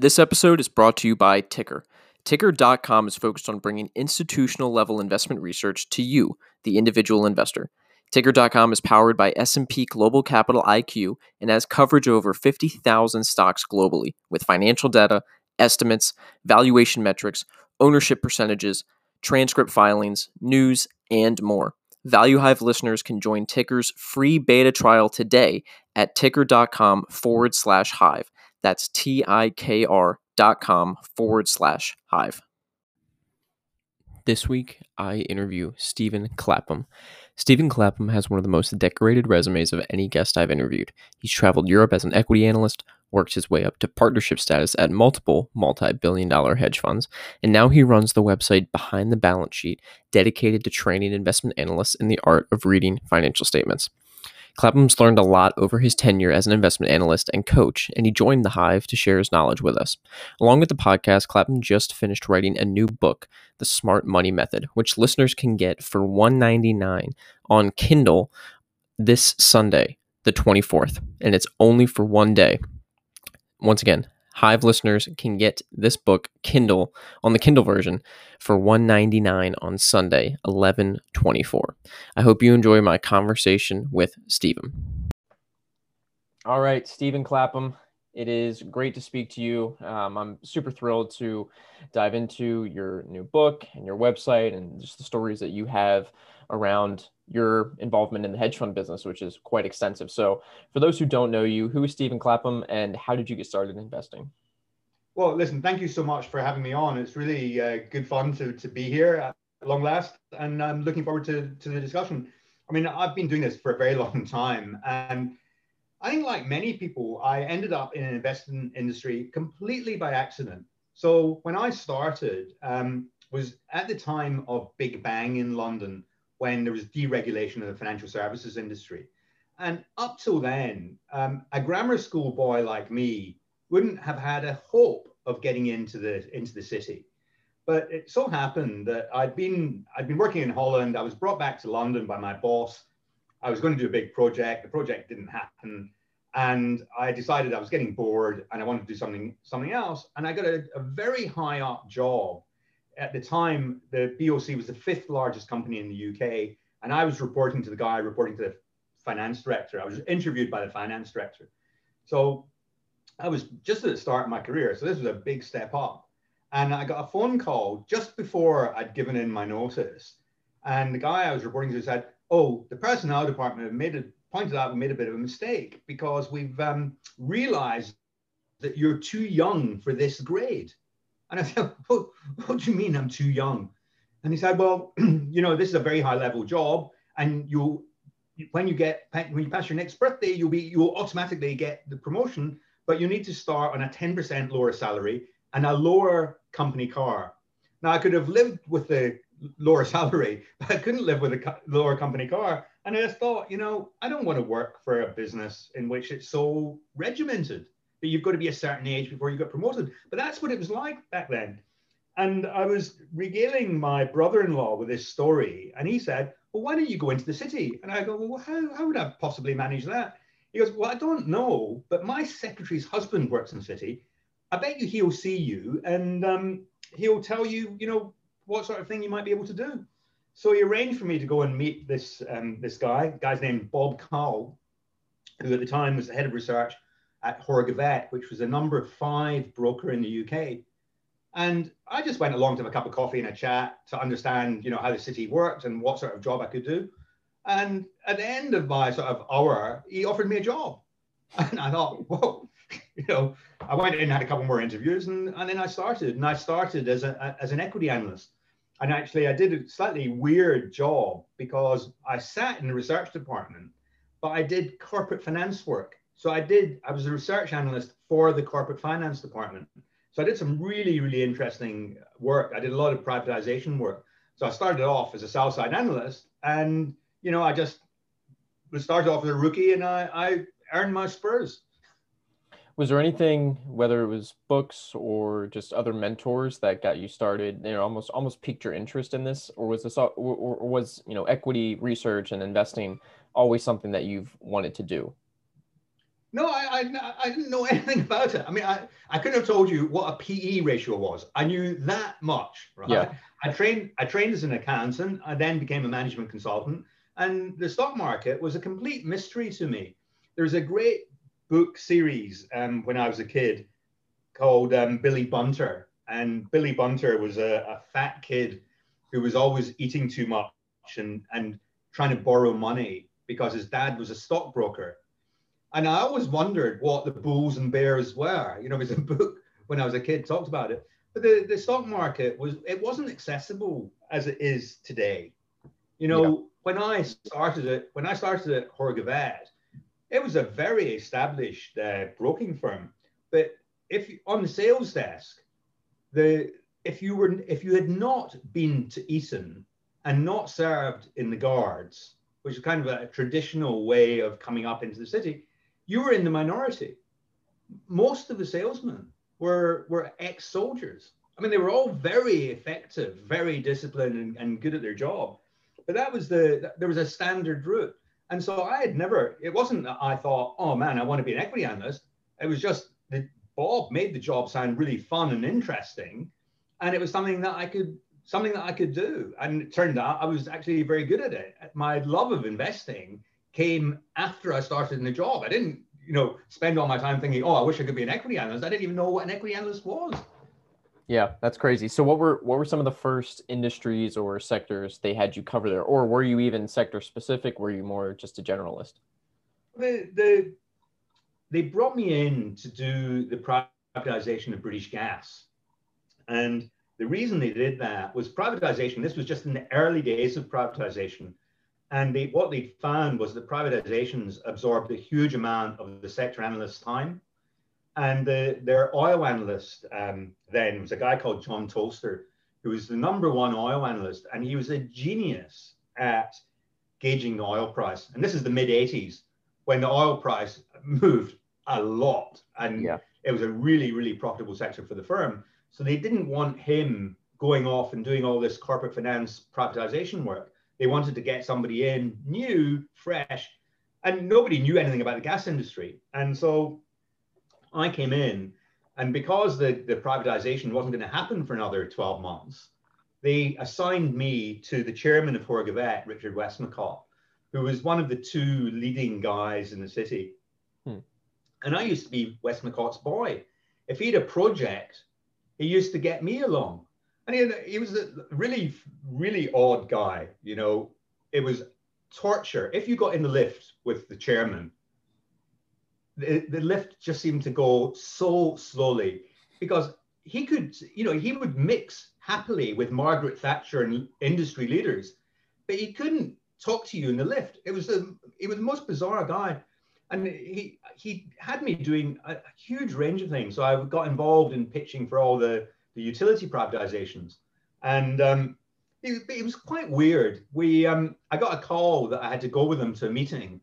This episode is brought to you by TIKR. TIKR.com is focused on bringing institutional level investment research to you, the individual investor. TIKR.com is powered by S&P Global Capital IQ and has coverage over 50,000 stocks globally with financial data, estimates, valuation metrics, ownership percentages, transcript filings, news, and more. Value Hive listeners can join TIKR's free beta trial today at TIKR.com forward slash hive. That's T I K R dot com forward slash hive. This week, I interview Stephen Clapham. Stephen Clapham has one of the most decorated resumes of any guest I've interviewed. He's traveled Europe as an equity analyst, worked his way up to partnership status at multiple multi billion dollar hedge funds, and now he runs the website Behind the Balance Sheet, dedicated to training investment analysts in the art of reading financial statements. Clapham's learned a lot over his tenure as an investment analyst and coach, and he joined the Hive to share his knowledge with us. Along with the podcast, Clapham just finished writing a new book, The Smart Money Method, which listeners can get for $1.99 on Kindle this Sunday, the 24th, and it's only for one day. Once again, Hive listeners can get this book Kindle on the Kindle version for $1.99 on Sunday, 11/24. I hope you enjoy my conversation with Stephen. All right, Stephen Clapham. It is great to speak to you. Um, I'm super thrilled to dive into your new book and your website and just the stories that you have around your involvement in the hedge fund business, which is quite extensive. So, for those who don't know you, who is Stephen Clapham and how did you get started in investing? Well, listen, thank you so much for having me on. It's really uh, good fun to, to be here at long last, and I'm looking forward to, to the discussion. I mean, I've been doing this for a very long time, and I think, like many people, I ended up in an investment industry completely by accident. So when I started, um, was at the time of Big Bang in London when there was deregulation of the financial services industry. And up till then, um, a grammar school boy like me wouldn't have had a hope of getting into the into the city. But it so happened that I'd been I'd been working in Holland. I was brought back to London by my boss. I was going to do a big project. The project didn't happen, and I decided I was getting bored and I wanted to do something something else. And I got a, a very high up job at the time, the BOC was the fifth largest company in the UK, and I was reporting to the guy reporting to the finance director. I was interviewed by the finance director. So I was just at the start of my career. So this was a big step up. And I got a phone call just before I'd given in my notice. And the guy I was reporting to said, Oh, the personnel department made a, pointed out we made a bit of a mistake because we've um, realized that you're too young for this grade. And I said, what, do you mean I'm too young? And he said, well, you know, this is a very high level job. And you'll, when you get, when you pass your next birthday, you'll be, you'll automatically get the promotion, but you need to start on a 10% lower salary and a lower company car. Now I could have lived with the lower salary, but I couldn't live with a lower company car. And I just thought, you know, I don't want to work for a business in which it's so regimented that you've got to be a certain age before you get promoted. But that's what it was like back then. And I was regaling my brother-in-law with this story, and he said, "Well, why don't you go into the city?" And I go, "Well, how, how would I possibly manage that?" He goes, "Well, I don't know, but my secretary's husband works in the city. I bet you he'll see you, and um, he'll tell you, you know, what sort of thing you might be able to do." So he arranged for me to go and meet this um, this guy. Guy's named Bob Cowell, who at the time was the head of research at Hoare Govett, which was a number five broker in the UK. And I just went along to have a cup of coffee and a chat to understand, you know, how the city worked and what sort of job I could do. And at the end of my sort of hour, he offered me a job. And I thought, whoa, you know, I went in and had a couple more interviews and, and then I started. And I started as, a, as an equity analyst. And actually, I did a slightly weird job because I sat in the research department, but I did corporate finance work. So I did, I was a research analyst for the corporate finance department. So I did some really, really interesting work. I did a lot of privatization work. So I started off as a sell side analyst and, you know, I just started off as a rookie and I, I earned my spurs. Was there anything, whether it was books or just other mentors that got you started, you know, almost almost piqued your interest in this, or was this, or, or was you know, equity research and investing always something that you've wanted to do? No, I, I, I, didn't know anything about it. I mean, I, I couldn't have told you what a PE ratio was. I knew that much, right? Yeah. I trained, I trained as an accountant. I then became a management consultant, and the stock market was a complete mystery to me. There's a great book series um, when I was a kid called um, Billy Bunter, and Billy Bunter was a, a fat kid who was always eating too much and and trying to borrow money because his dad was a stockbroker and I always wondered what the bulls and bears were. You know, there's a book when I was a kid talked about it. But the, the stock market was it wasn't accessible as it is today. You know, yeah. when I started it, when I started at Hoare Govett, it was a very established uh, broking firm. But if on the sales desk, the if you were if you had not been to Eton and not served in the guards, which is kind of a traditional way of coming up into the city, you were in the minority. Most of the salesmen were, were ex soldiers. I mean, they were all very effective, very disciplined, and, and good at their job. But that was the, there was a standard route. And so I had never, it wasn't that I thought, oh man, I want to be an equity analyst. It was just that Bob made the job sound really fun and interesting. And it was something that I could, something that I could do. And it turned out I was actually very good at it. My love of investing came after I started in the job. I didn't, you know, spend all my time thinking, oh, I wish I could be an equity analyst. I didn't even know what an equity analyst was. Yeah, that's crazy. So what were what were some of the first industries or sectors they had you cover there? Or were you even sector specific? Were you more just a generalist? The the they brought me in to do the privatization of British gas. And the reason they did that was privatization. This was just in the early days of privatization. And they, what they found was that privatizations absorbed a huge amount of the sector analyst's time. And the, their oil analyst um, then was a guy called John Tolster, who was the number one oil analyst. And he was a genius at gauging the oil price. And this is the mid 80s when the oil price moved a lot. And yeah. it was a really, really profitable sector for the firm. So they didn't want him going off and doing all this corporate finance privatization work. They wanted to get somebody in new, fresh, and nobody knew anything about the gas industry. And so I came in, and because the, the privatization wasn't going to happen for another 12 months, they assigned me to the chairman of Hoare Govett, Richard Westmacott, who was one of the two leading guys in the city. Hmm. And I used to be Westmacott's boy. If he had a project, he used to get me along and he, he was a really, really odd guy. You know, it was torture. If you got in the lift with the chairman, the, the lift just seemed to go so slowly because he could, you know, he would mix happily with Margaret Thatcher and industry leaders, but he couldn't talk to you in the lift. It was the, it was the most bizarre guy. And he, he had me doing a, a huge range of things. So I got involved in pitching for all the the utility privatizations. And um, it, it, was quite weird. We, um, I got a call that I had to go with them to a meeting.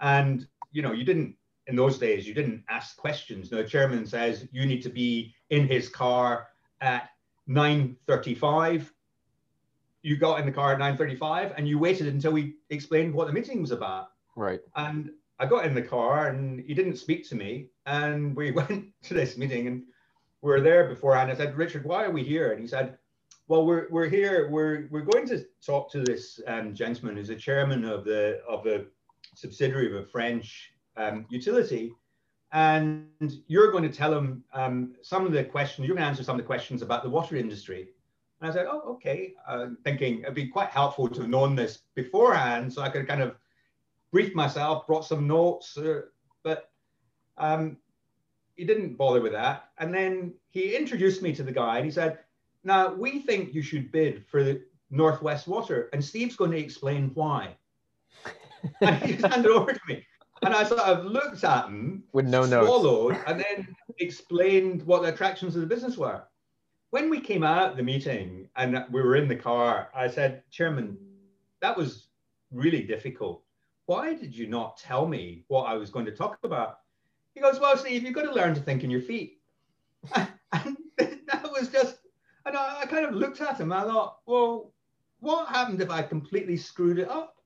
And, you know, you didn't, in those days, you didn't ask questions. The chairman says you need to be in his car at 9.35. You got in the car at 9.35 and you waited until we explained what the meeting was about. Right. And I got in the car and he didn't speak to me. And we went to this meeting and we were there beforehand. I said, Richard, why are we here? And he said, well, we're, we're here. We're, we're going to talk to this um, gentleman who's a chairman of the of a subsidiary of a French um, utility, and you're going to tell him um, some of the questions. You're going to answer some of the questions about the water industry. And I said, oh, okay. Uh, thinking it'd be quite helpful to have known this beforehand, so I could kind of brief myself, brought some notes. Uh, but um, he didn't bother with that. And then he introduced me to the guy and he said, Now we think you should bid for the Northwest Water. And Steve's going to explain why. and he handed over to me. And I sort of looked at him with no swallowed, notes, and then explained what the attractions of the business were. When we came out of the meeting and we were in the car, I said, Chairman, that was really difficult. Why did you not tell me what I was going to talk about? He goes, Well, Steve, you've got to learn to think in your feet. And that was just, and I, I kind of looked at him. I thought, Well, what happened if I completely screwed it up?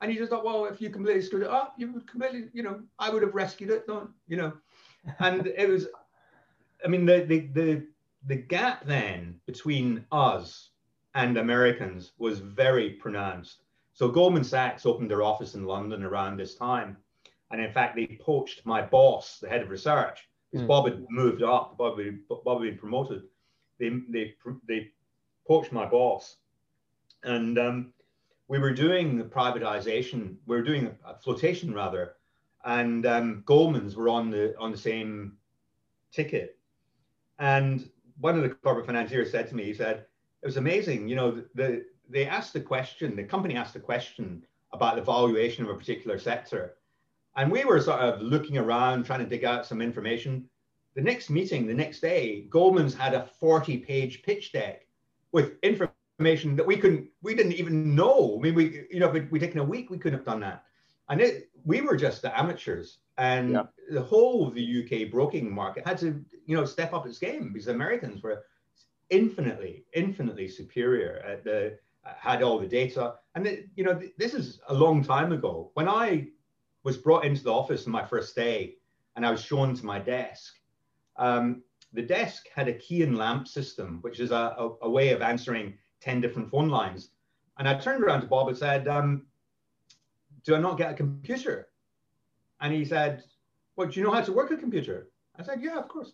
And he just thought, well, if you completely screwed it up, you would completely, you know, I would have rescued it, don't, you know. And it was, I mean, the, the, the, the gap then between us and Americans was very pronounced. So Goldman Sachs opened their office in London around this time. And in fact, they poached my boss, the head of research, because mm. Bob had moved up, Bob had, Bob had been promoted. They, they, they poached my boss. And um, we were doing the privatization, we were doing a flotation rather, and um, Goldman's were on the on the same ticket. And one of the corporate financiers said to me, he said, it was amazing, you know, the, the they asked the question, the company asked the question about the valuation of a particular sector. And we were sort of looking around, trying to dig out some information. The next meeting, the next day, Goldman's had a 40 page pitch deck with information that we couldn't, we didn't even know. I mean, we, you know, if we'd taken a week, we couldn't have done that. And it, we were just the amateurs. And yeah. the whole of the UK broking market had to, you know, step up its game because Americans were infinitely, infinitely superior at the, had all the data. And, it, you know, this is a long time ago. When I was brought into the office on my first day and I was shown to my desk. Um, the desk had a key and lamp system, which is a, a, a, way of answering 10 different phone lines. And I turned around to Bob and said, um, Do I not get a computer? And he said, Well, do you know how to work a computer? I said, Yeah, of course.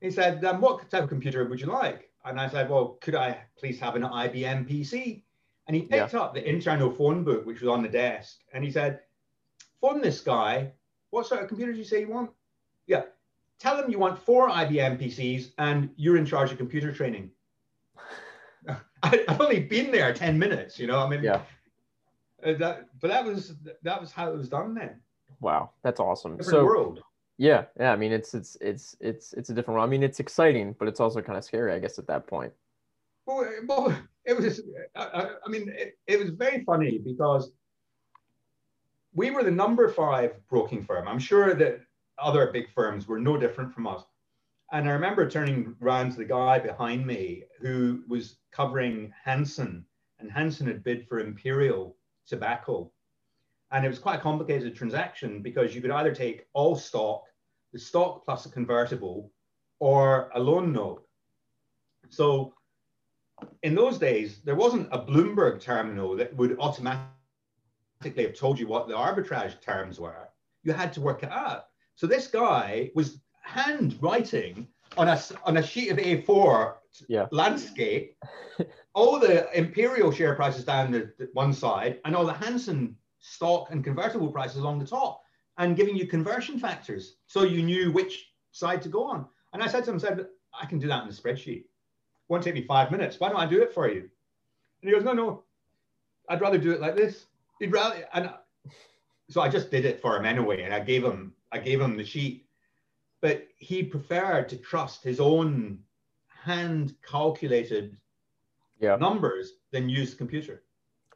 He said, um, What type of computer would you like? And I said, Well, could I please have an IBM PC? And he picked yeah. up the internal phone book, which was on the desk, and he said, phone this guy. What sort of computer do you say you want? Yeah. Tell him you want four IBM PCs and you're in charge of computer training. I, have only been there 10 minutes, you know, I mean, yeah. Uh, that, but that was, that was how it was done then. Wow. That's awesome. Different so, world. Yeah. Yeah. I mean, it's, it's, it's, it's, it's a different world. I mean, it's exciting, but it's also kind of scary, I guess, at that point. Well, well it was, I, I mean, it, it was very funny because we were the number five broking firm. I'm sure that other big firms were no different from us. And I remember turning around to the guy behind me who was covering Hanson, and Hanson had bid for Imperial Tobacco. And it was quite a complicated transaction because you could either take all stock, the stock plus a convertible, or a loan note. So in those days, there wasn't a Bloomberg terminal that would automatically have told you what the arbitrage terms were. You had to work it out. So this guy was handwriting on a, on a sheet of A4 yeah. landscape all the imperial share prices down the, the, one side and all the Hanson stock and convertible prices along the top and giving you conversion factors so you knew which side to go on. And I said to him, said, I can do that in a spreadsheet. It won't take me five minutes. Why don't I do it for you? And he goes, no, no, I'd rather do it like this he'd rather and so I just did it for him anyway, and I gave him I gave him the sheet, but he preferred to trust his own hand calculated yeah. numbers than use the computer.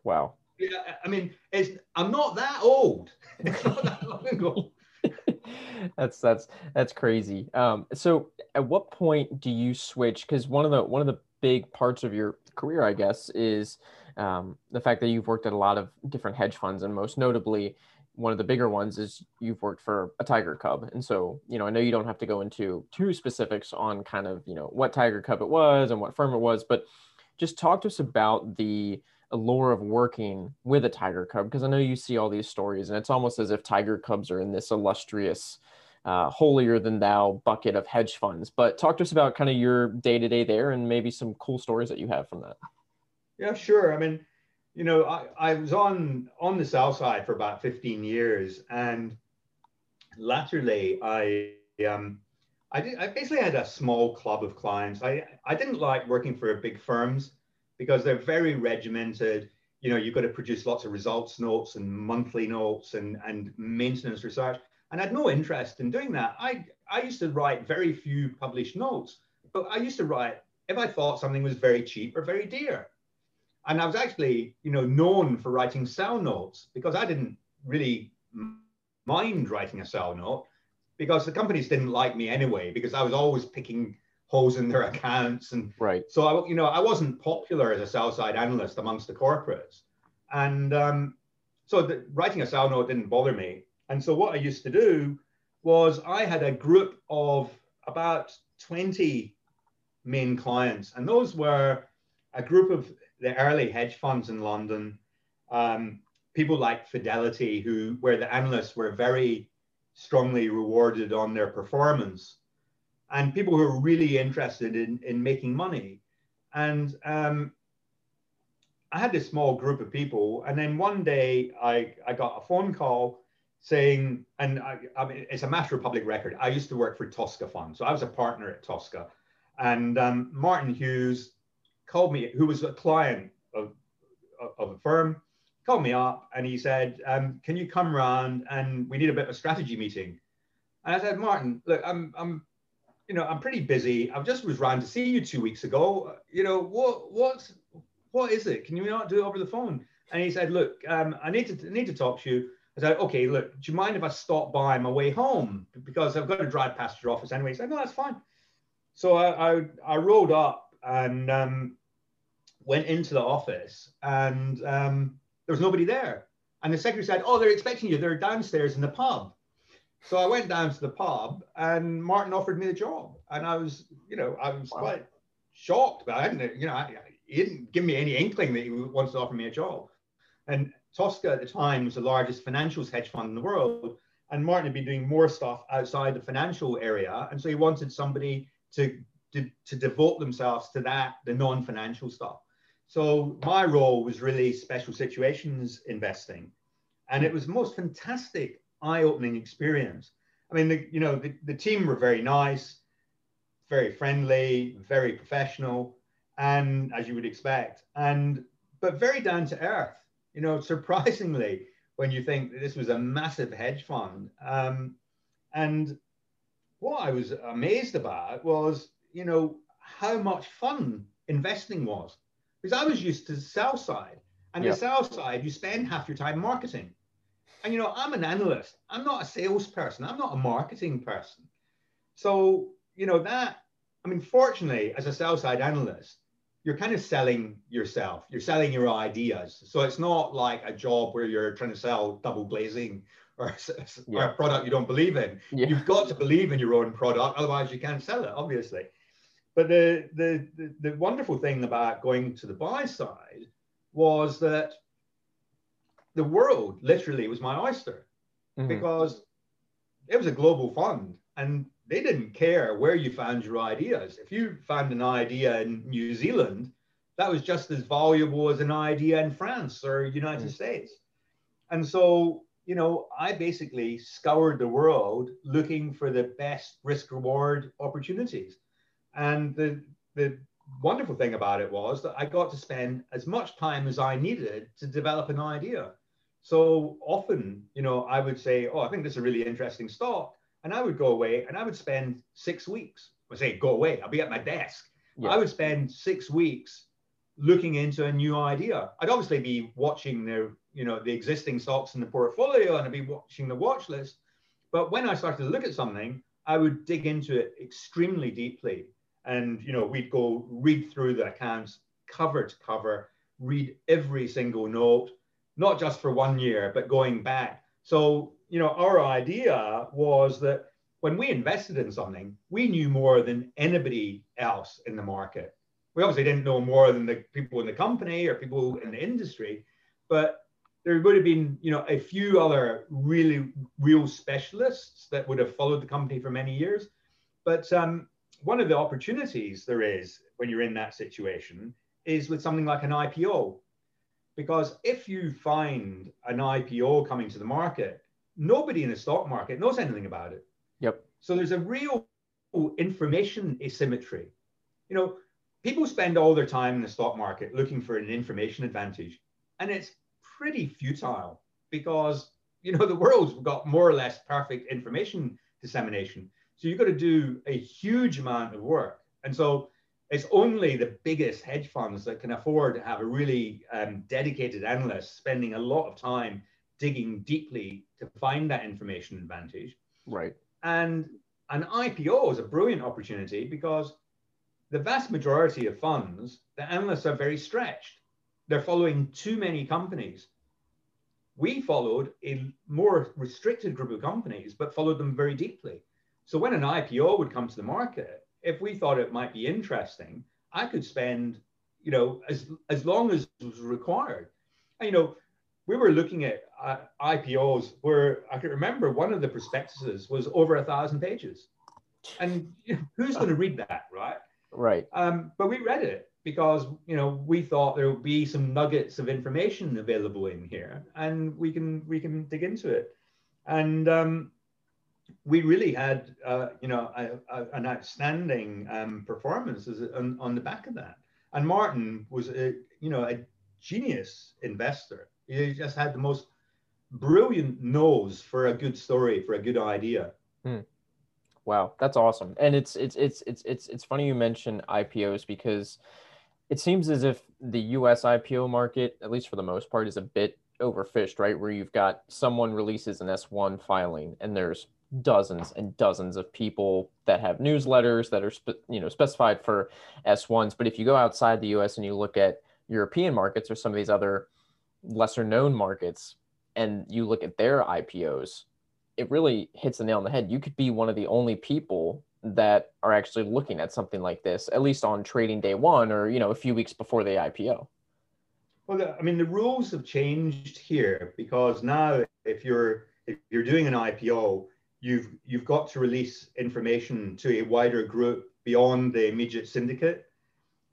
Wow. Yeah, I mean, it's I'm not that old. It's not that long ago. that's that's that's crazy. Um, so at what point do you switch? Because one of the one of the big parts of your career, I guess, is um, the fact that you've worked at a lot of different hedge funds, and most notably, one of the bigger ones is you've worked for a Tiger Cub. And so, you know, I know you don't have to go into too specifics on kind of, you know, what Tiger Cub it was and what firm it was, but just talk to us about the allure of working with a Tiger Cub, because I know you see all these stories and it's almost as if Tiger Cubs are in this illustrious, uh, holier than thou bucket of hedge funds. But talk to us about kind of your day to day there and maybe some cool stories that you have from that. Yeah, sure. I mean, you know, I, I was on on the south side for about 15 years, and latterly I um I did I basically had a small club of clients. I I didn't like working for big firms because they're very regimented. You know, you've got to produce lots of results notes and monthly notes and and maintenance research. And I had no interest in doing that. I I used to write very few published notes, but I used to write if I thought something was very cheap or very dear and I was actually, you know, known for writing sell notes because I didn't really mind writing a sell note because the companies didn't like me anyway because I was always picking holes in their accounts and right. So I, you know, I wasn't popular as a sell side analyst amongst the corporates, and um, so the, writing a sell note didn't bother me. And so what I used to do was I had a group of about 20 main clients, and those were a group of the early hedge funds in London, um, people like Fidelity, who where the analysts were very strongly rewarded on their performance, and people who are really interested in, in making money. And um, I had this small group of people, and then one day I, I got a phone call saying, and I, I mean, it's a matter of public record. I used to work for Tosca Fund, so I was a partner at Tosca, and um, Martin Hughes called me, who was a client of, of the firm, called me up and he said, um, "Can you come round and we need a bit of a strategy meeting?" And I said, "Martin, look, I'm I'm you know I'm pretty busy. I just was round to see you two weeks ago. You know what what's what is it? Can you not do it over the phone?" And he said, "Look, um, I need to need to talk to you." I said, "Okay, look, do you mind if I stop by my way home because I've got to drive past your office anyway?" He said, "No, that's fine." So I I, I rolled up and um, went into the office and um, there was nobody there. And the secretary said, Oh, they're expecting you. They're downstairs in the pub. So I went down to the pub and Martin offered me the job. And I was, you know, I was wow. quite shocked, but I hadn't, you know, I, he didn't give me any inkling that he wanted to offer me a job. And Tosca at the time was the largest financials hedge fund in the world. And Martin had been doing more stuff outside the financial area. And so he wanted somebody to, to, to devote themselves to that, the non financial stuff. So my role was really special situations investing. And it was most fantastic, eye-opening experience. I mean, the, you know, the, the team were very nice, very friendly, very professional, and as you would expect, and but very down to earth. You know, surprisingly, when you think that this was a massive hedge fund. Um, and what I was amazed about was, you know, how much fun investing was because I was used to the sell side. And the sell side, you spend half your time marketing. And you know, I'm an analyst. I'm not a salesperson. I'm not a marketing person. So, you know, that, I mean, fortunately, as a sell side analyst, you're kind of selling yourself. You're selling your ideas. So it's not like a job where you're trying to sell double glazing or, yeah. or a product you don't believe in. Yeah. You've got to believe in your own product, otherwise you can't sell it, obviously. But the, the, the, the wonderful thing about going to the buy side was that the world literally was my oyster mm-hmm. because it was a global fund and they didn't care where you found your ideas. If you found an idea in New Zealand, that was just as valuable as an idea in France or United mm-hmm. States. And so, you know, I basically scoured the world looking for the best risk reward opportunities. And the, the wonderful thing about it was that I got to spend as much time as I needed to develop an idea. So often, you know, I would say, oh, I think this is a really interesting stock. And I would go away and I would spend six weeks. I say, go away, I'll be at my desk. Yeah. I would spend six weeks looking into a new idea. I'd obviously be watching the, you know, the existing stocks in the portfolio and I'd be watching the watch list. But when I started to look at something, I would dig into it extremely deeply and you know we'd go read through the accounts cover to cover read every single note not just for one year but going back. So you know our idea was that when we invested in something we knew more than anybody else in the market. We obviously didn't know more than the people in the company or people in the industry but there would have been you know a few other really real specialists that would have followed the company for many years. But um, one of the opportunities there is when you're in that situation is with something like an IPO. Because if you find an IPO coming to the market, nobody in the stock market knows anything about it. Yep. So there's a real information asymmetry. You know, people spend all their time in the stock market looking for an information advantage, and it's pretty futile because you know the world's got more or less perfect information dissemination. So you've got to do a huge amount of work. And so it's only the biggest hedge funds that can afford to have a really um, dedicated analyst spending a lot of time digging deeply to find that information advantage. Right. And an IPO is a brilliant opportunity because the vast majority of funds, the analysts are very stretched. They're following too many companies. we followed a more restricted group of companies, but followed them very deeply. So when an IPO would come to the market, if we thought it might be interesting, I could spend, you know, as as long as was required. And, you know, we were looking at uh, IPOs where I can remember one of the prospectuses was over a thousand pages, and you know, who's going to read that, right? Right. Um, but we read it because you know we thought there would be some nuggets of information available in here, and we can we can dig into it, and um, we really had uh, you know a, a, an outstanding um, performance on, on the back of that. And Martin was a you know a genius investor. He just had the most brilliant nose for a good story, for a good idea. Hmm. Wow, that's awesome. And it's it's it's it's it's it's funny you mention IPOs because it seems as if the US IPO market, at least for the most part, is a bit overfished, right? Where you've got someone releases an S1 filing and there's dozens and dozens of people that have newsletters that are spe- you know specified for S1s. But if you go outside the US and you look at European markets or some of these other lesser known markets and you look at their IPOs, it really hits the nail on the head. You could be one of the only people that are actually looking at something like this, at least on trading day one or you know a few weeks before the IPO. Well, I mean, the rules have changed here because now if you're if you're doing an IPO, you've you've got to release information to a wider group beyond the immediate syndicate.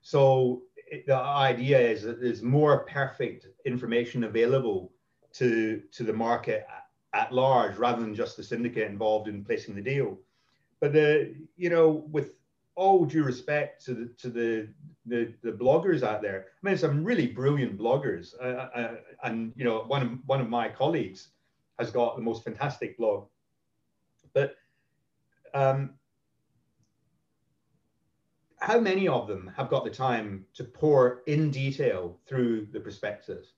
So it, the idea is that there's more perfect information available to to the market at large rather than just the syndicate involved in placing the deal. But the you know with all due respect to the to the the, the bloggers out there, I mean some really brilliant bloggers, uh, uh, and you know one of one of my colleagues has got the most fantastic blog. But um, how many of them have got the time to pour in detail through the prospectus?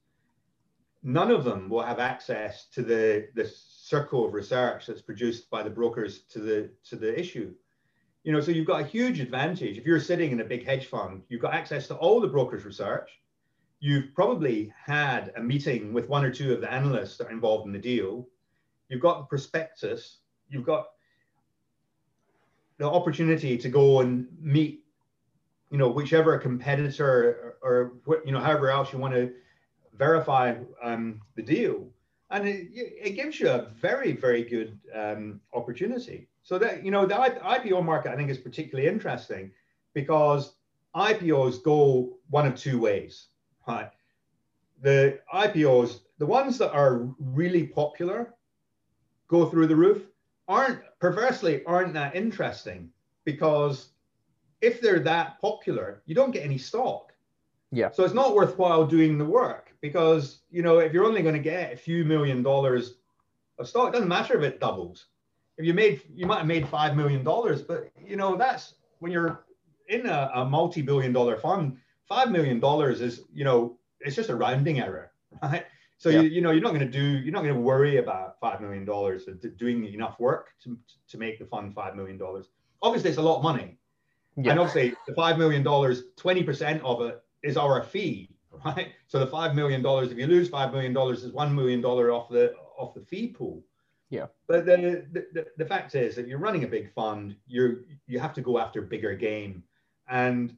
none of them will have access to the, the circle of research that's produced by the brokers to the, to the issue. You know, so you've got a huge advantage. If you're sitting in a big hedge fund, you've got access to all the brokers' research. You've probably had a meeting with one or two of the analysts that are involved in the deal. You've got the prospectus. You've got the opportunity to go and meet, you know, whichever competitor or, or you know, however else you want to verify um, the deal. And it, it, gives you a very, very good um, opportunity. So that, you know, the IPO market, I think, is particularly interesting because IPOs go one of two ways, right? The IPOs, the ones that are really popular, go through the roof, aren't perversely aren't that interesting because if they're that popular, you don't get any stock. Yeah. So it's not worthwhile doing the work because you know if you're only going to get a few million dollars of stock, it doesn't matter if it doubles. If you made, you might have made five million dollars, but you know that's when you're in a, a multi-billion-dollar fund. Five million dollars is, you know, it's just a rounding error, right? So yeah. you, you know you're not going to do, you're not going to worry about five million dollars doing enough work to, to make the fund five million dollars. Obviously, it's a lot of money, yeah. and obviously the five million dollars, twenty percent of it is our fee right? So the five million dollars, if you lose five million dollars, is one million dollar off the off the fee pool. Yeah. But the, the the fact is that you're running a big fund, you you have to go after bigger game, and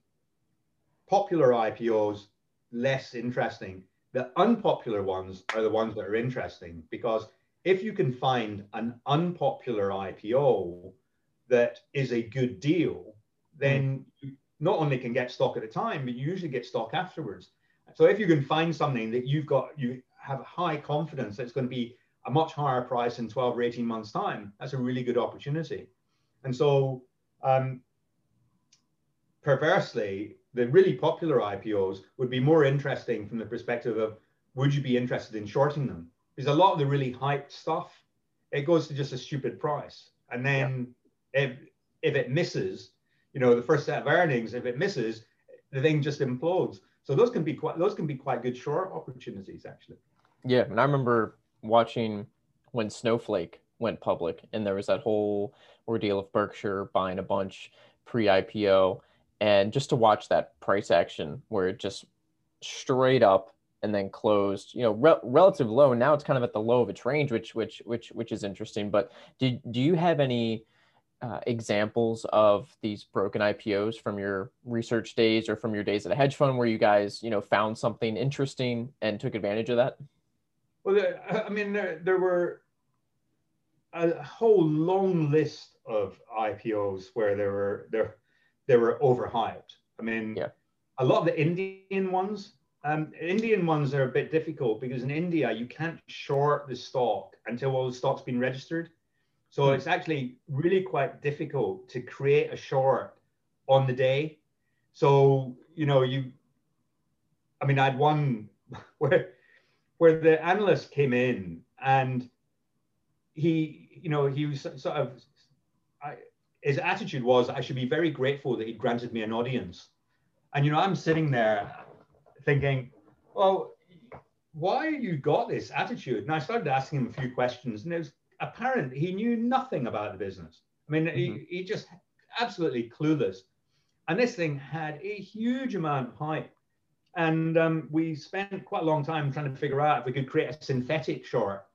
popular IPOs less interesting. The unpopular ones are the ones that are interesting because if you can find an unpopular IPO that is a good deal, then mm. you not only can get stock at the time, but you usually get stock afterwards. So if you can find something that you've got, you have high confidence that it's going to be a much higher price in 12 or 18 months time, that's a really good opportunity. And so um, perversely, the really popular IPOs would be more interesting from the perspective of would you be interested in shorting them? Because a lot of the really hyped stuff, it goes to just a stupid price. And then yeah. if if it misses, you know, the first set of earnings, if it misses, the thing just implodes. So those can be quite those can be quite good short opportunities actually. Yeah, and I remember watching when Snowflake went public, and there was that whole ordeal of Berkshire buying a bunch pre-IPO, and just to watch that price action where it just straight up and then closed, you know, re- relative low. Now it's kind of at the low of its range, which which which which is interesting. But do do you have any uh, examples of these broken IPOs from your research days or from your days at a hedge fund where you guys, you know, found something interesting and took advantage of that? Well, I mean, there, there were a whole long list of IPOs where there were there they were overhyped. I mean, yeah. a lot of the Indian ones, um, Indian ones are a bit difficult because in India you can't short the stock until all the stock's been registered. So mm. it's actually really quite difficult to create a short on the day. So you know you, I mean, I had one where where the analyst came in and he, you know, he was sort of, I, his attitude was, I should be very grateful that he granted me an audience. And, you know, I'm sitting there thinking, well, why you got this attitude? And I started asking him a few questions, and it was apparent he knew nothing about the business. I mean, mm-hmm. he, he just absolutely clueless. And this thing had a huge amount of hype. And um, we spent quite a long time trying to figure out if we could create a synthetic short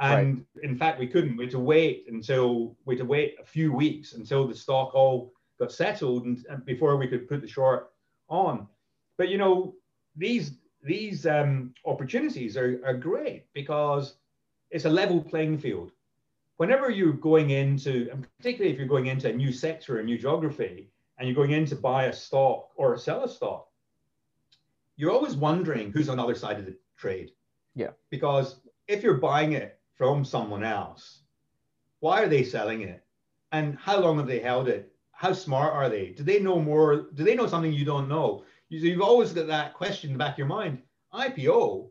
and right. in fact, we couldn't. We had to wait until we had to wait a few weeks until the stock all got settled and, and before we could put the short on. But you know, these these um, opportunities are, are great because it's a level playing field. Whenever you're going into, and particularly if you're going into a new sector, a new geography, and you're going in to buy a stock or sell a stock, you're always wondering who's on the other side of the trade. Yeah. Because if you're buying it from someone else. Why are they selling it? And how long have they held it? How smart are they? Do they know more? Do they know something you don't know? You've always got that question in the back of your mind. IPO,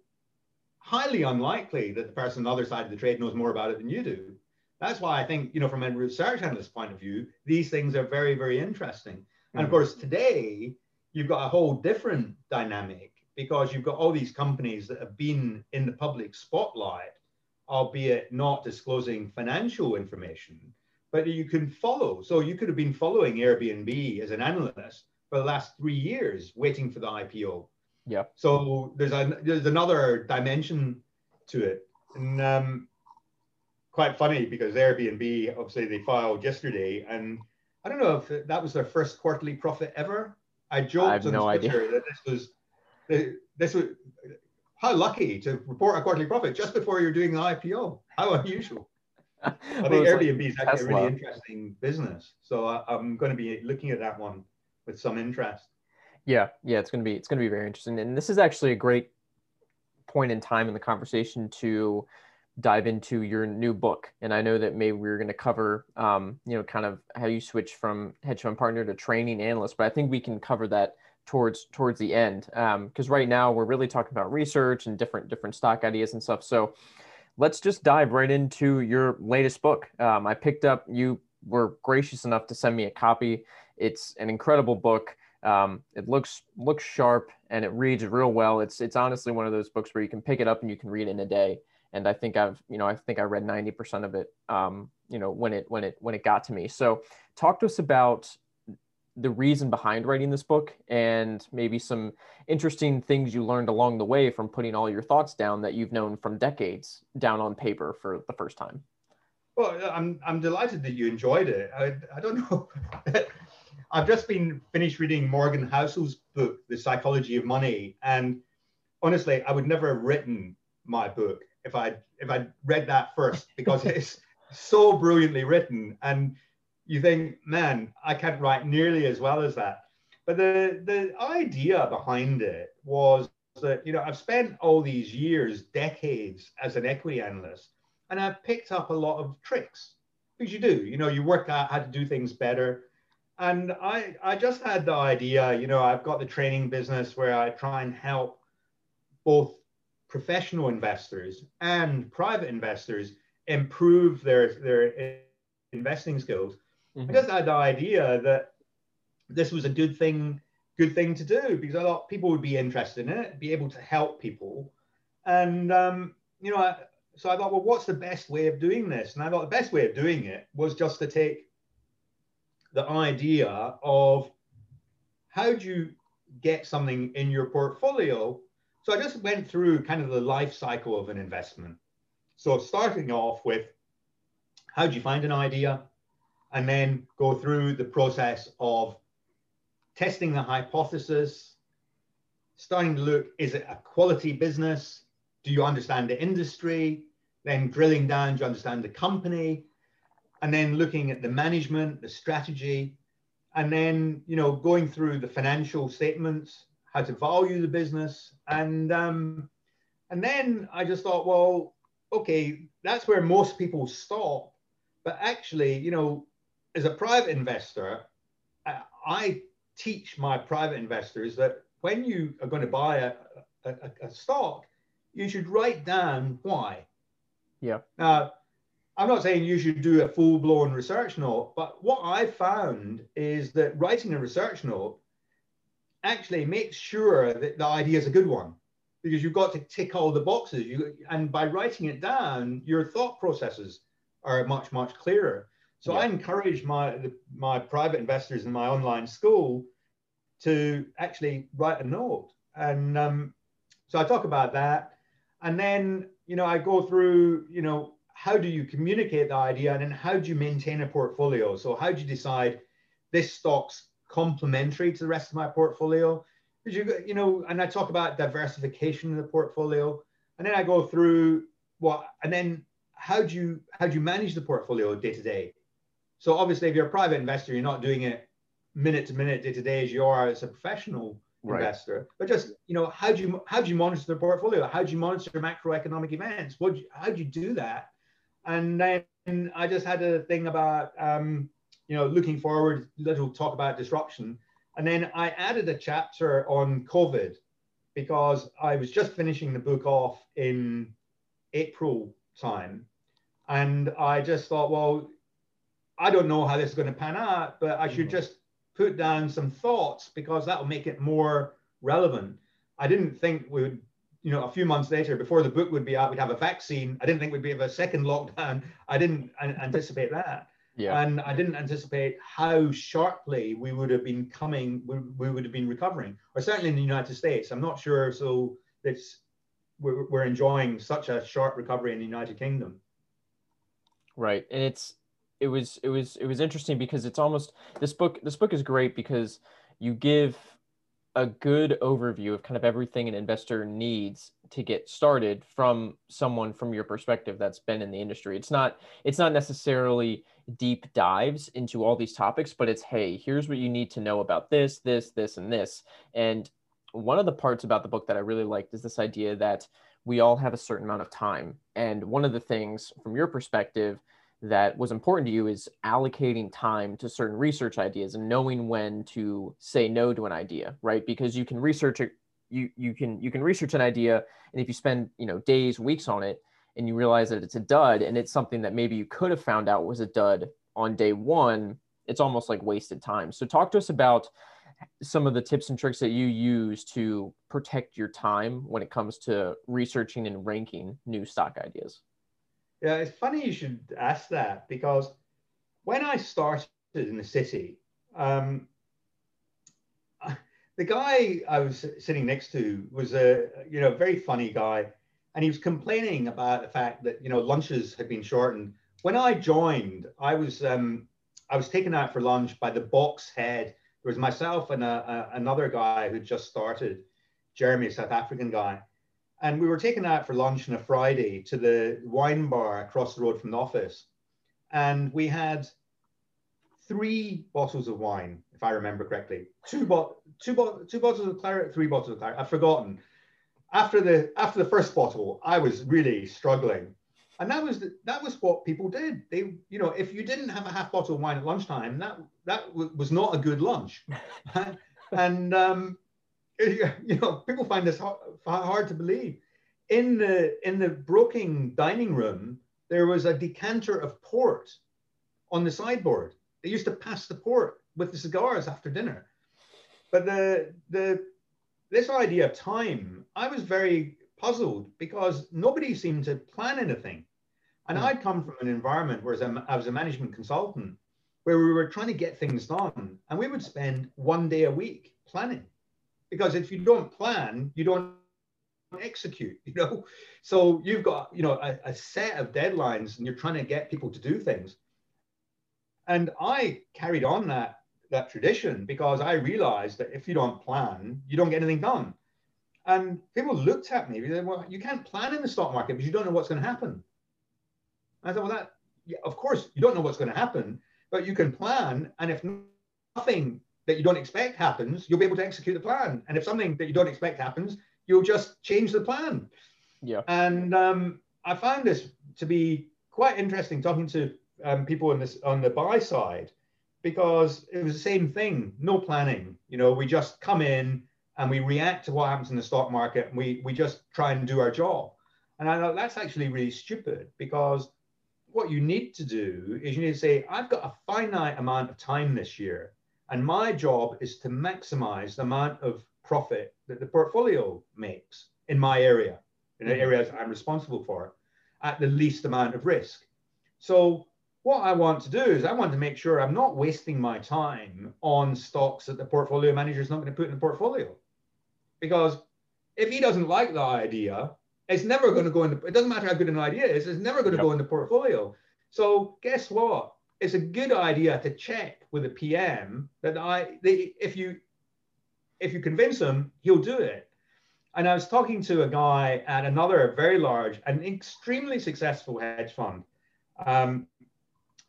highly unlikely that the person on the other side of the trade knows more about it than you do. That's why I think, you know, from a research analyst point of view, these things are very, very interesting. Mm-hmm. And of mm-hmm. course, today you've got a whole different dynamic because you've got all these companies that have been in the public spotlight albeit not disclosing financial information, but you can follow. So you could have been following Airbnb as an analyst for the last three years, waiting for the IPO. Yeah. So there's a there's another dimension to it, and um, quite funny because Airbnb obviously they filed yesterday, and I don't know if that was their first quarterly profit ever. I joked I on no Twitter idea. that this was this was how lucky to report a quarterly profit just before you're doing the IPO. How unusual. I think Airbnb is actually Tesla. a really interesting business. So I, I'm going to be looking at that one with some interest. Yeah, yeah, it's going to be it's going to be very interesting. And this is actually a great point in time in the conversation to dive into your new book. And I know that maybe we are going to cover, um, you know, kind of how you switch from hedge fund partner to training analyst, but I think we can cover that towards towards the end because um, right now we're really talking about research and different different stock ideas and stuff. So let's just dive right into your latest book. Um, i picked up you were gracious enough to send me a copy. It's an incredible book. Um, it looks looks sharp and it reads real well. It's it's honestly one of those books where you can pick it up and you can read it in a day. And i think i've you know i think i read 90% of it um, you know when it when it when it got to me. So talk to us about the reason behind writing this book and maybe some interesting things you learned along the way from putting all your thoughts down that you've known from decades down on paper for the first time. Well, I'm, I'm delighted that you enjoyed it. I, I don't know. I've just been finished reading Morgan Housel's book, The Psychology of Money. And honestly, I would never have written my book if I'd, if I'd read that first because it's so brilliantly written. And you think, man, I can't write nearly as well as that. But the, the idea behind it was that, you know, I've spent all these years, decades as an equity analyst, and I've picked up a lot of tricks because you do, you know, you work out how to do things better. And I, I just had the idea, you know, I've got the training business where I try and help both professional investors and private investors improve their, their investing skills Mm-hmm. I just had the idea that this was a good thing, good thing to do because I thought people would be interested in it, be able to help people, and um, you know, I, so I thought, well, what's the best way of doing this? And I thought the best way of doing it was just to take the idea of how do you get something in your portfolio So I just went through kind of the life cycle of an investment. So starting off with how do you find an idea? And then go through the process of testing the hypothesis, starting to look, is it a quality business? Do you understand the industry? Then drilling down, do you understand the company? And then looking at the management, the strategy, and then you know going through the financial statements, how to value the business, and um, and then I just thought, well, okay, that's where most people stop. But actually, you know, as a private investor, I, I teach my private investors that when you are going to buy a, a, a stock, you should write down why. Yeah. Now, I'm not saying you should do a full blown research note, but what I found is that writing a research note actually makes sure that the idea is a good one because you've got to tick all the boxes. You, and by writing it down, your thought processes are much, much clearer. So yeah. I encourage my, my private investors in my online school to actually write a note. And um, so I talk about that. And then, you know, I go through, you know, how do you communicate the idea and then how do you maintain a portfolio? So how do you decide this stock's complementary to the rest of my portfolio? Because you, you know, and I talk about diversification in the portfolio, and then I go through what, and then how do you how do you manage the portfolio day to day? So obviously, if you're a private investor, you're not doing it minute to minute, day to day as you are as a professional right. investor. But just you know, how do you how do you monitor the portfolio? How do you monitor macroeconomic events? What how do you do that? And then I just had a thing about, um, you know, looking forward, little talk about disruption. And then I added a chapter on COVID because I was just finishing the book off in April time. And I just thought, well, I don't know how this is going to pan out, but I should mm-hmm. just put down some thoughts because that will make it more relevant. I didn't think we would you know, a few months later, before the book would be out, we'd have a vaccine. I didn't think we'd be have a second lockdown. I didn't anticipate that. Yeah. And I didn't anticipate how sharply we would have been coming, we, we would have been recovering, or certainly in the United States. I'm not sure. So it's we're, we're enjoying such a sharp recovery in the United Kingdom. Right, and it's it was it was it was interesting because it's almost this book this book is great because you give a good overview of kind of everything an investor needs to get started from someone from your perspective that's been in the industry. It's not it's not necessarily deep dives into all these topics but it's hey here's what you need to know about this this this and this. And one of the parts about the book that i really liked is this idea that we all have a certain amount of time. And one of the things from your perspective that was important to you is allocating time to certain research ideas and knowing when to say no to an idea right? Because you can research it you you can you can research an idea and if you spend you know days weeks on it and you realize that it's a dud and it's something that maybe you could have found out was a dud on day one it's almost like wasted time. So talk to us about some of the tips and tricks that you use to protect your time when it comes to researching and ranking new stock ideas yeah, it's funny you should ask that because when I started in the city, um, the guy I was sitting next to was a you know very funny guy, and he was complaining about the fact that you know lunches had been shortened. When I joined, I was um, I was taken out for lunch by the box head. There was myself and a, a, another guy who just started, Jeremy, a South African guy, and we were taken out for lunch on a Friday to the wine bar across the road from the office. And we had three bottles of wine, if I remember correctly. Two, bo- two, bo- two bottles of claret, three bottles of claret. I've forgotten. After the after the first bottle, I was really struggling, and that was the, that was what people did. They, you know, if you didn't have a half bottle of wine at lunchtime, that that w- was not a good lunch. and um, you know, people find this hard, hard to believe. In the in the broking dining room, there was a decanter of port on the sideboard. They used to pass the port with the cigars after dinner. But the the this idea of time, I was very puzzled because nobody seemed to plan anything. And mm. I'd come from an environment where I was a management consultant where we were trying to get things done and we would spend one day a week planning because if you don't plan, you don't execute, you know? So you've got, you know, a, a set of deadlines and you're trying to get people to do things. And I carried on that, that tradition because I realized that if you don't plan, you don't get anything done. And people looked at me, said, well, you can't plan in the stock market because you don't know what's going to happen. I thought, well, that, yeah, of course, you don't know what's going to happen, but you can plan. And if nothing that you don't expect happens, you'll be able to execute the plan. And if something that you don't expect happens, you'll just change the plan. Yeah. And um, I found this to be quite interesting talking to um, people on this on the buy side because it was the same thing, no planning. You know, we just come in and we react to what happens in the stock market and we we just try and do our job. And I thought that's actually really stupid because what you need to do is you need to say, I've got a finite amount of time this year, and my job is to maximize the amount of profit that the portfolio makes in my area, in the mm-hmm. areas I'm responsible for, at the least amount of risk. So what I want to do is I want to make sure I'm not wasting my time on stocks that the portfolio manager is not going to put in the portfolio. Because if he doesn't like the idea, it's never going to go in the, it doesn't matter how good an idea is, it's never going to yep. go in the portfolio. So guess what? It's a good idea to check with a PM that I, if you if you convince him, he'll do it. And I was talking to a guy at another very large and extremely successful hedge fund, um,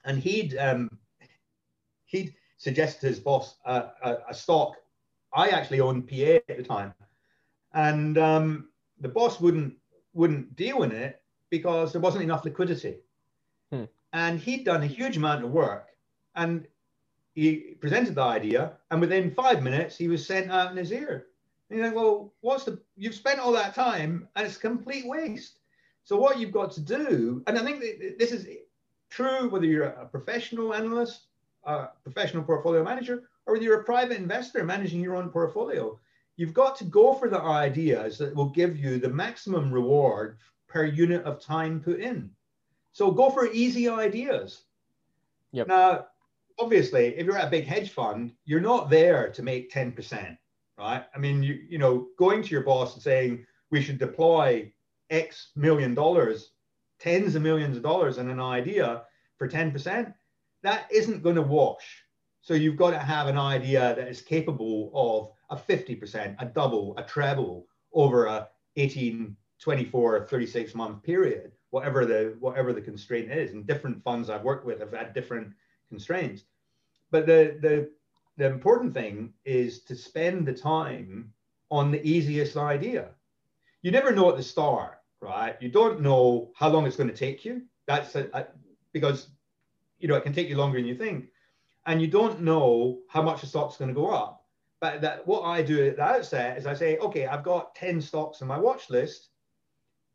and he'd um, he'd suggested to his boss uh, a, a, stock. I actually owned PA at the time, and um, the boss wouldn't wouldn't deal in it because there wasn't enough liquidity. And he'd done a huge amount of work, and he presented the idea, and within five minutes, he was sent out in his ear. And you think, well, what's the? You've spent all that time, and it's a complete waste. So what you've got to do, and I think this is true whether you're a professional analyst, a professional portfolio manager, or whether you're a private investor managing your own portfolio. You've got to go for the ideas that will give you the maximum reward per unit of time put in. So go for easy ideas. Yep. Now, obviously, if you're at a big hedge fund, you're not there to make 10%, right? I mean, you, you know, going to your boss and saying we should deploy X million dollars, tens of millions of dollars in an idea for 10%, that isn't going to wash. So you've got to have an idea that is capable of a 50%, a double, a treble over a 18, 24, 36 month period, whatever the whatever the constraint is. And different funds I've worked with have had different constraints. But the, the, the important thing is to spend the time on the easiest idea. You never know at the start, right? You don't know how long it's going to take you. That's a, a, because you know it can take you longer than you think, and you don't know how much the stock's going to go up. But that what I do at the outset is I say, okay, I've got 10 stocks on my watch list.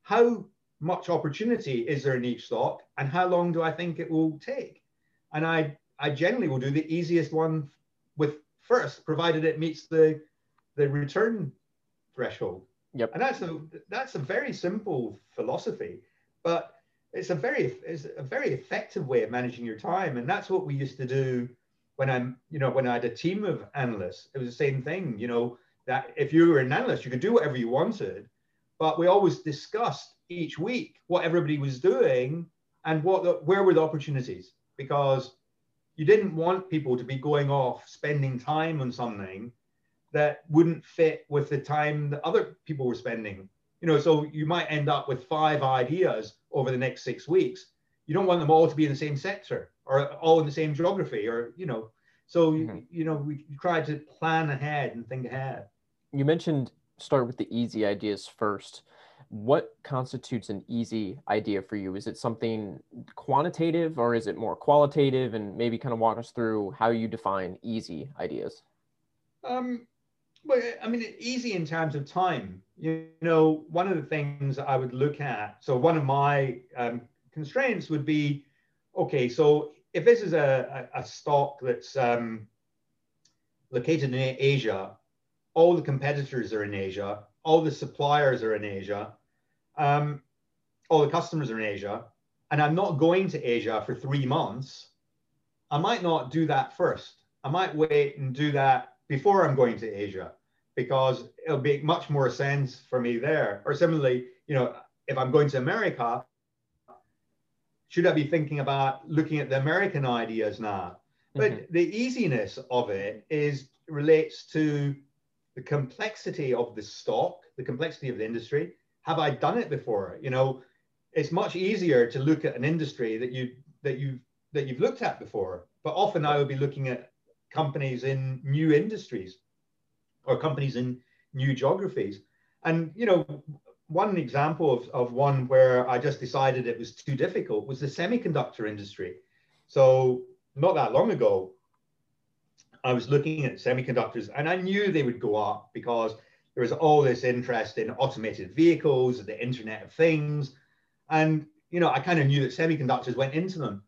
How much opportunity is there in each stock, and how long do I think it will take? and I I generally will do the easiest one with first, provided it meets the the return threshold. Yep. And that's a that's a very simple philosophy, but it's a very it's a very effective way of managing your time, and that's what we used to do when I'm you know when I had a team of analysts. It was the same thing, you know, that if you were an analyst, you could do whatever you wanted, but we always discussed each week what everybody was doing and what the, where were the opportunities because you didn't want people to be going off spending time on something that wouldn't fit with the time that other people were spending. You know, so you might end up with five ideas over the next six weeks. You don't want them all to be in the same sector or all in the same geography or, you know, so, mm-hmm. you, you know, we try to plan ahead and think ahead. You mentioned start with the easy ideas first what constitutes an easy idea for you? Is it something quantitative or is it more qualitative? And maybe kind of walk us through how you define easy ideas. Um, well, I mean, easy in terms of time. You know, one of the things I would look at, so one of my um, constraints would be okay, so if this is a, a, stock that's um, located in Asia, all the competitors are in Asia, all the suppliers are in Asia, um, all the customers are in Asia, and I'm not going to Asia for three months, I might not do that first. I might wait and do that before I'm going to Asia. because it'll make much more sense for me there. Or similarly, you know, if I'm going to America, should I be thinking about looking at the American ideas now? But mm-hmm. the easiness of it is relates to the complexity of the stock, the complexity of the industry. Have I done it before? You know, it's much easier to look at an industry that you that you that you've looked at before. But often I would be looking at companies in new industries or companies in new geographies. And you know, one example of, of one where I just decided it was too difficult was the semiconductor industry. So not that long ago, I was looking at semiconductors and I knew they would go up because there was all this interest in automated vehicles, the Internet of Things. And, you know, I kind of knew that semiconductors went into them.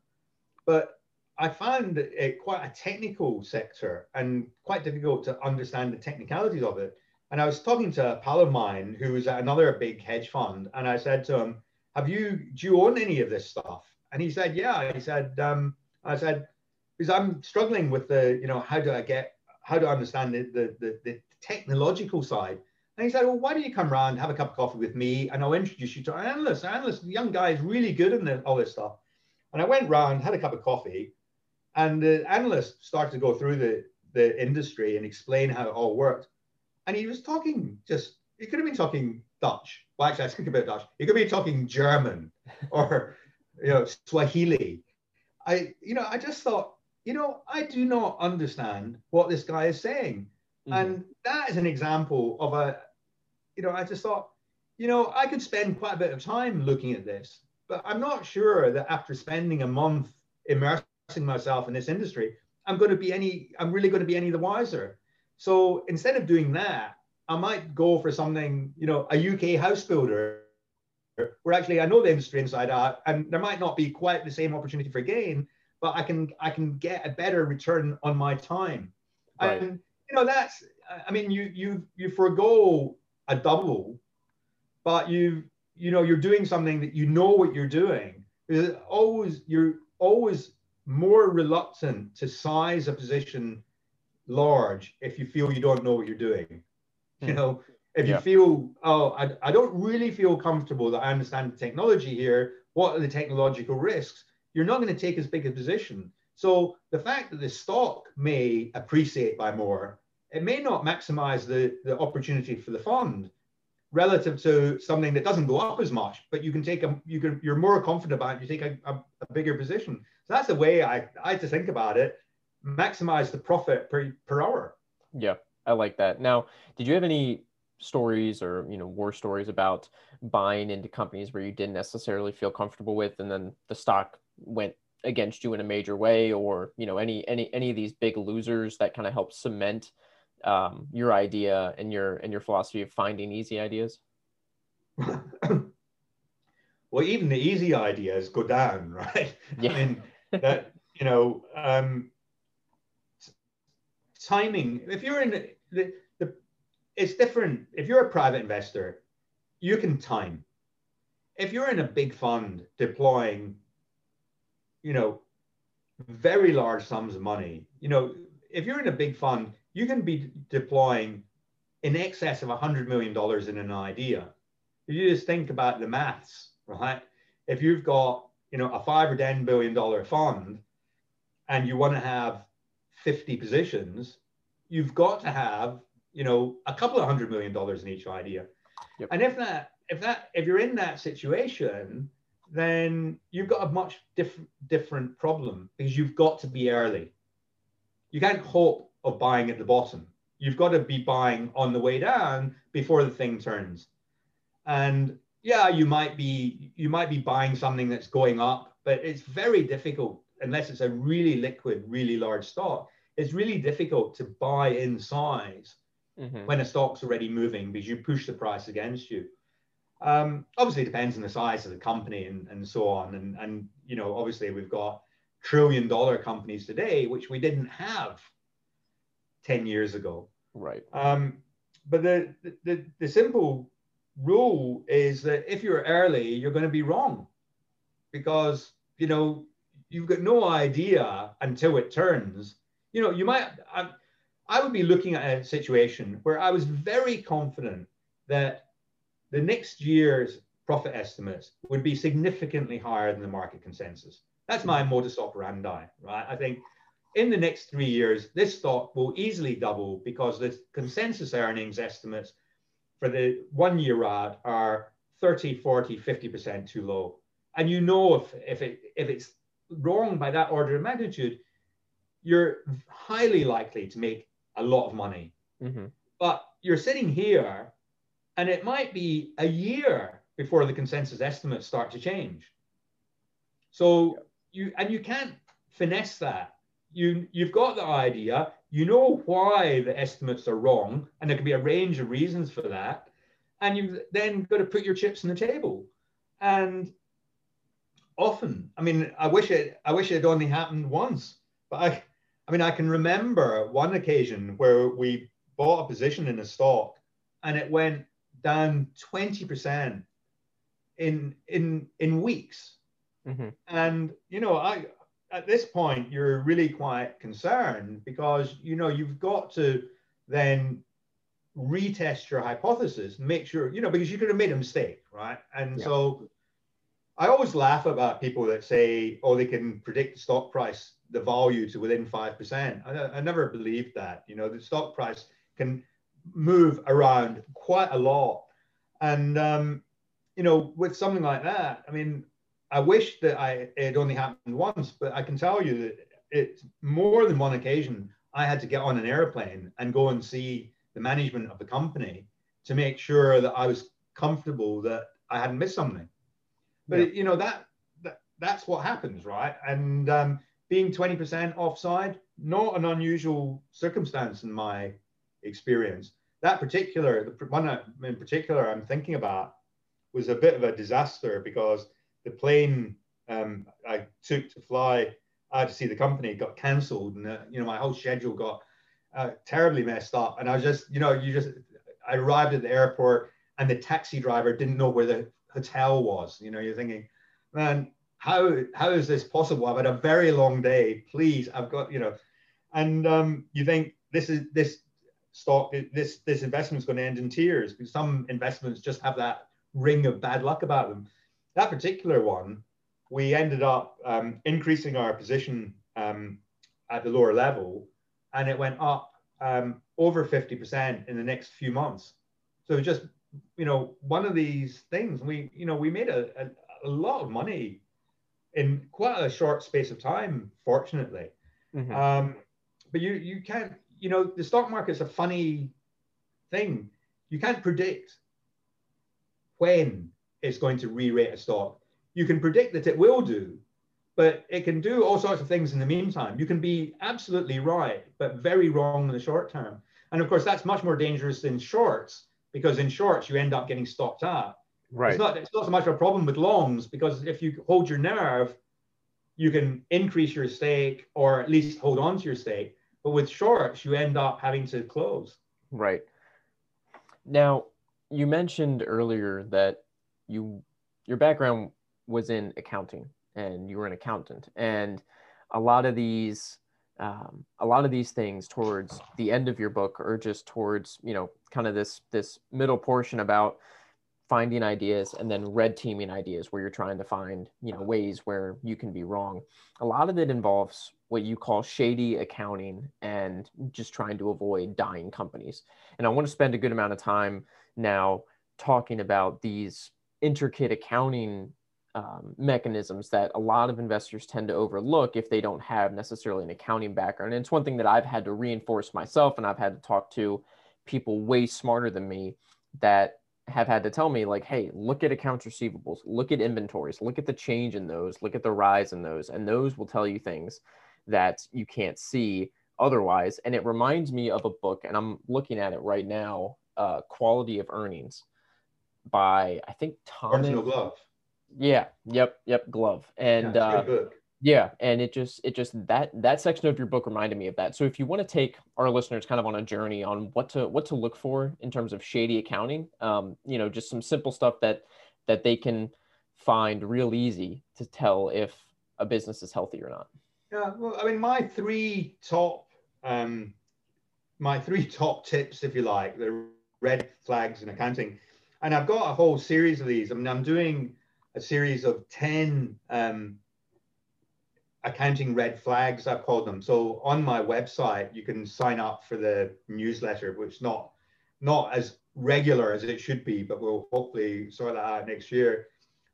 But I found it quite a technical sector and quite difficult to understand the technicalities of it. And I was talking to a pal of mine who was at another big hedge fund, and I said to him, "Have you do you own any of this stuff?" And he said, "Yeah." He said, um, "I said because I'm struggling with the you know how do I get how do I understand the the, the, the technological side." And he said, "Well, why don't you come around, have a cup of coffee with me, and I'll introduce you to an analyst. An analyst, the young guy is really good in the, all this stuff." And I went round, had a cup of coffee, and the analyst started to go through the the industry and explain how it all worked and he was talking just he could have been talking Dutch. Well, actually, I speak a bit Dutch. He could be talking German or you know Swahili. I you know I just thought you know I do not understand what this guy is saying, mm-hmm. and that is an example of a you know I just thought you know I could spend quite a bit of time looking at this, but I'm not sure that after spending a month immersing myself in this industry, I'm going to be any I'm really going to be any the wiser. So instead of doing that, I might go for something, you know, a UK house builder where actually I know the industry inside out and there might not be quite the same opportunity for gain, but I can I can get a better return on my time. Right. And you know, that's I mean, you you you forego a double, but you you know you're doing something that you know what you're doing. There's always you're always more reluctant to size a position large if you feel you don't know what you're doing. You hmm. know, if yeah. you feel, oh, I, I don't really feel comfortable that I understand the technology here, what are the technological risks? You're not going to take as big a position. So the fact that the stock may appreciate by more, it may not maximize the, the opportunity for the fund relative to something that doesn't go up as much, but you can take a, you can, you're more confident about it, you take a, a, a bigger position. So that's the way I, I had to think about it maximize the profit per, per hour. Yeah, I like that. Now, did you have any stories or you know war stories about buying into companies where you didn't necessarily feel comfortable with and then the stock went against you in a major way or you know any any any of these big losers that kind of help cement um, your idea and your and your philosophy of finding easy ideas well even the easy ideas go down right yeah. i mean that you know um, timing. If you're in the, the, the it's different. If you're a private investor, you can time. If you're in a big fund deploying, you know, very large sums of money, you know, if you're in a big fund, you can be deploying in excess of $100 million in an idea. You just think about the maths, right? If you've got, you know, a five or $10 billion fund and you want to have 50 positions, you've got to have, you know, a couple of hundred million dollars in each idea. Yep. And if that, if that, if you're in that situation, then you've got a much different different problem because you've got to be early. You can't hope of buying at the bottom. You've got to be buying on the way down before the thing turns. And yeah, you might be you might be buying something that's going up, but it's very difficult unless it's a really liquid, really large stock, it's really difficult to buy in size mm-hmm. when a stock's already moving because you push the price against you. Um, obviously, it depends on the size of the company and, and so on. And, and, you know, obviously, we've got trillion dollar companies today, which we didn't have 10 years ago. Right. Um, but the, the, the simple rule is that if you're early, you're going to be wrong because, you know, you've got no idea until it turns. You know, you might. I, I would be looking at a situation where I was very confident that the next year's profit estimates would be significantly higher than the market consensus. That's my modus operandi, right? I think in the next three years, this stock will easily double because the consensus earnings estimates for the one year out are 30, 40, 50% too low. And you know if, if, it, if it's wrong by that order of magnitude, you're highly likely to make a lot of money. Mm-hmm. But you're sitting here and it might be a year before the consensus estimates start to change. So you and you can't finesse that. You you've got the idea, you know why the estimates are wrong, and there can be a range of reasons for that. And you've then got to put your chips on the table. And often, I mean, I wish it I wish it had only happened once, but I I mean I can remember one occasion where we bought a position in a stock and it went down 20% in in in weeks. Mm-hmm. And you know, I at this point you're really quite concerned because you know you've got to then retest your hypothesis make sure you know because you could have made a mistake, right? And yeah. so I always laugh about people that say, oh, they can predict the stock price, the value to within 5%. I, I never believed that. You know, the stock price can move around quite a lot. And, um, you know, with something like that, I mean, I wish that I it only happened once, but I can tell you that it's more than one occasion I had to get on an airplane and go and see the management of the company to make sure that I was comfortable that I hadn't missed something. But yeah. you know that, that that's what happens, right? And um, being 20% offside, not an unusual circumstance in my experience. That particular, the one in particular I'm thinking about was a bit of a disaster because the plane um, I took to fly out to see the company got cancelled, and uh, you know my whole schedule got uh, terribly messed up. And I was just, you know, you just, I arrived at the airport, and the taxi driver didn't know where the hotel was. You know, you're thinking, man, how how is this possible? I've had a very long day. Please, I've got, you know, and um, you think this is this stock this this investment is going to end in tears because some investments just have that ring of bad luck about them. That particular one we ended up um, increasing our position um, at the lower level and it went up um, over 50% in the next few months. So just you know one of these things we you know we made a, a, a lot of money in quite a short space of time fortunately. Mm-hmm. um, but you you can't you know, the stock market's a funny thing. You can't predict when it's going to re-rate a stock. You can predict that it will do, but it can do all sorts of things in the meantime. You can be absolutely right, but very wrong in the short term. And of course, that's much more dangerous than shorts because in shorts you end up getting stopped out. Right. It's not, it's not so much of a problem with longs because if you hold your nerve, you can increase your stake or at least hold on to your stake. But with shorts, you end up having to close. Right. Now, you mentioned earlier that you your background was in accounting and you were an accountant and a lot of these um, a lot of these things towards the end of your book or just towards you know kind of this this middle portion about finding ideas and then red teaming ideas where you're trying to find you know ways where you can be wrong. A lot of it involves what you call shady accounting and just trying to avoid dying companies. And i want to spend a good amount of time now talking about these intricate accounting um, mechanisms that a lot of investors tend to overlook if they don't have necessarily an accounting background. And it's one thing that i've had to reinforce myself and i've had to talk to people way smarter than me that have had to tell me like hey look at accounts receivables look at inventories look at the change in those look at the rise in those and those will tell you things that you can't see otherwise and it reminds me of a book and i'm looking at it right now uh, quality of earnings by i think thomas glove. Yeah yep yep glove and yeah, uh, yeah and it just it just that that section of your book reminded me of that so if you want to take our listeners kind of on a journey on what to what to look for in terms of shady accounting um, you know just some simple stuff that that they can find real easy to tell if a business is healthy or not yeah well i mean my three top um, my three top tips, if you like, the red flags in accounting. And I've got a whole series of these. I mean, I'm doing a series of 10 um, accounting red flags, I've called them. So on my website, you can sign up for the newsletter, which is not not as regular as it should be, but we'll hopefully sort that out next year.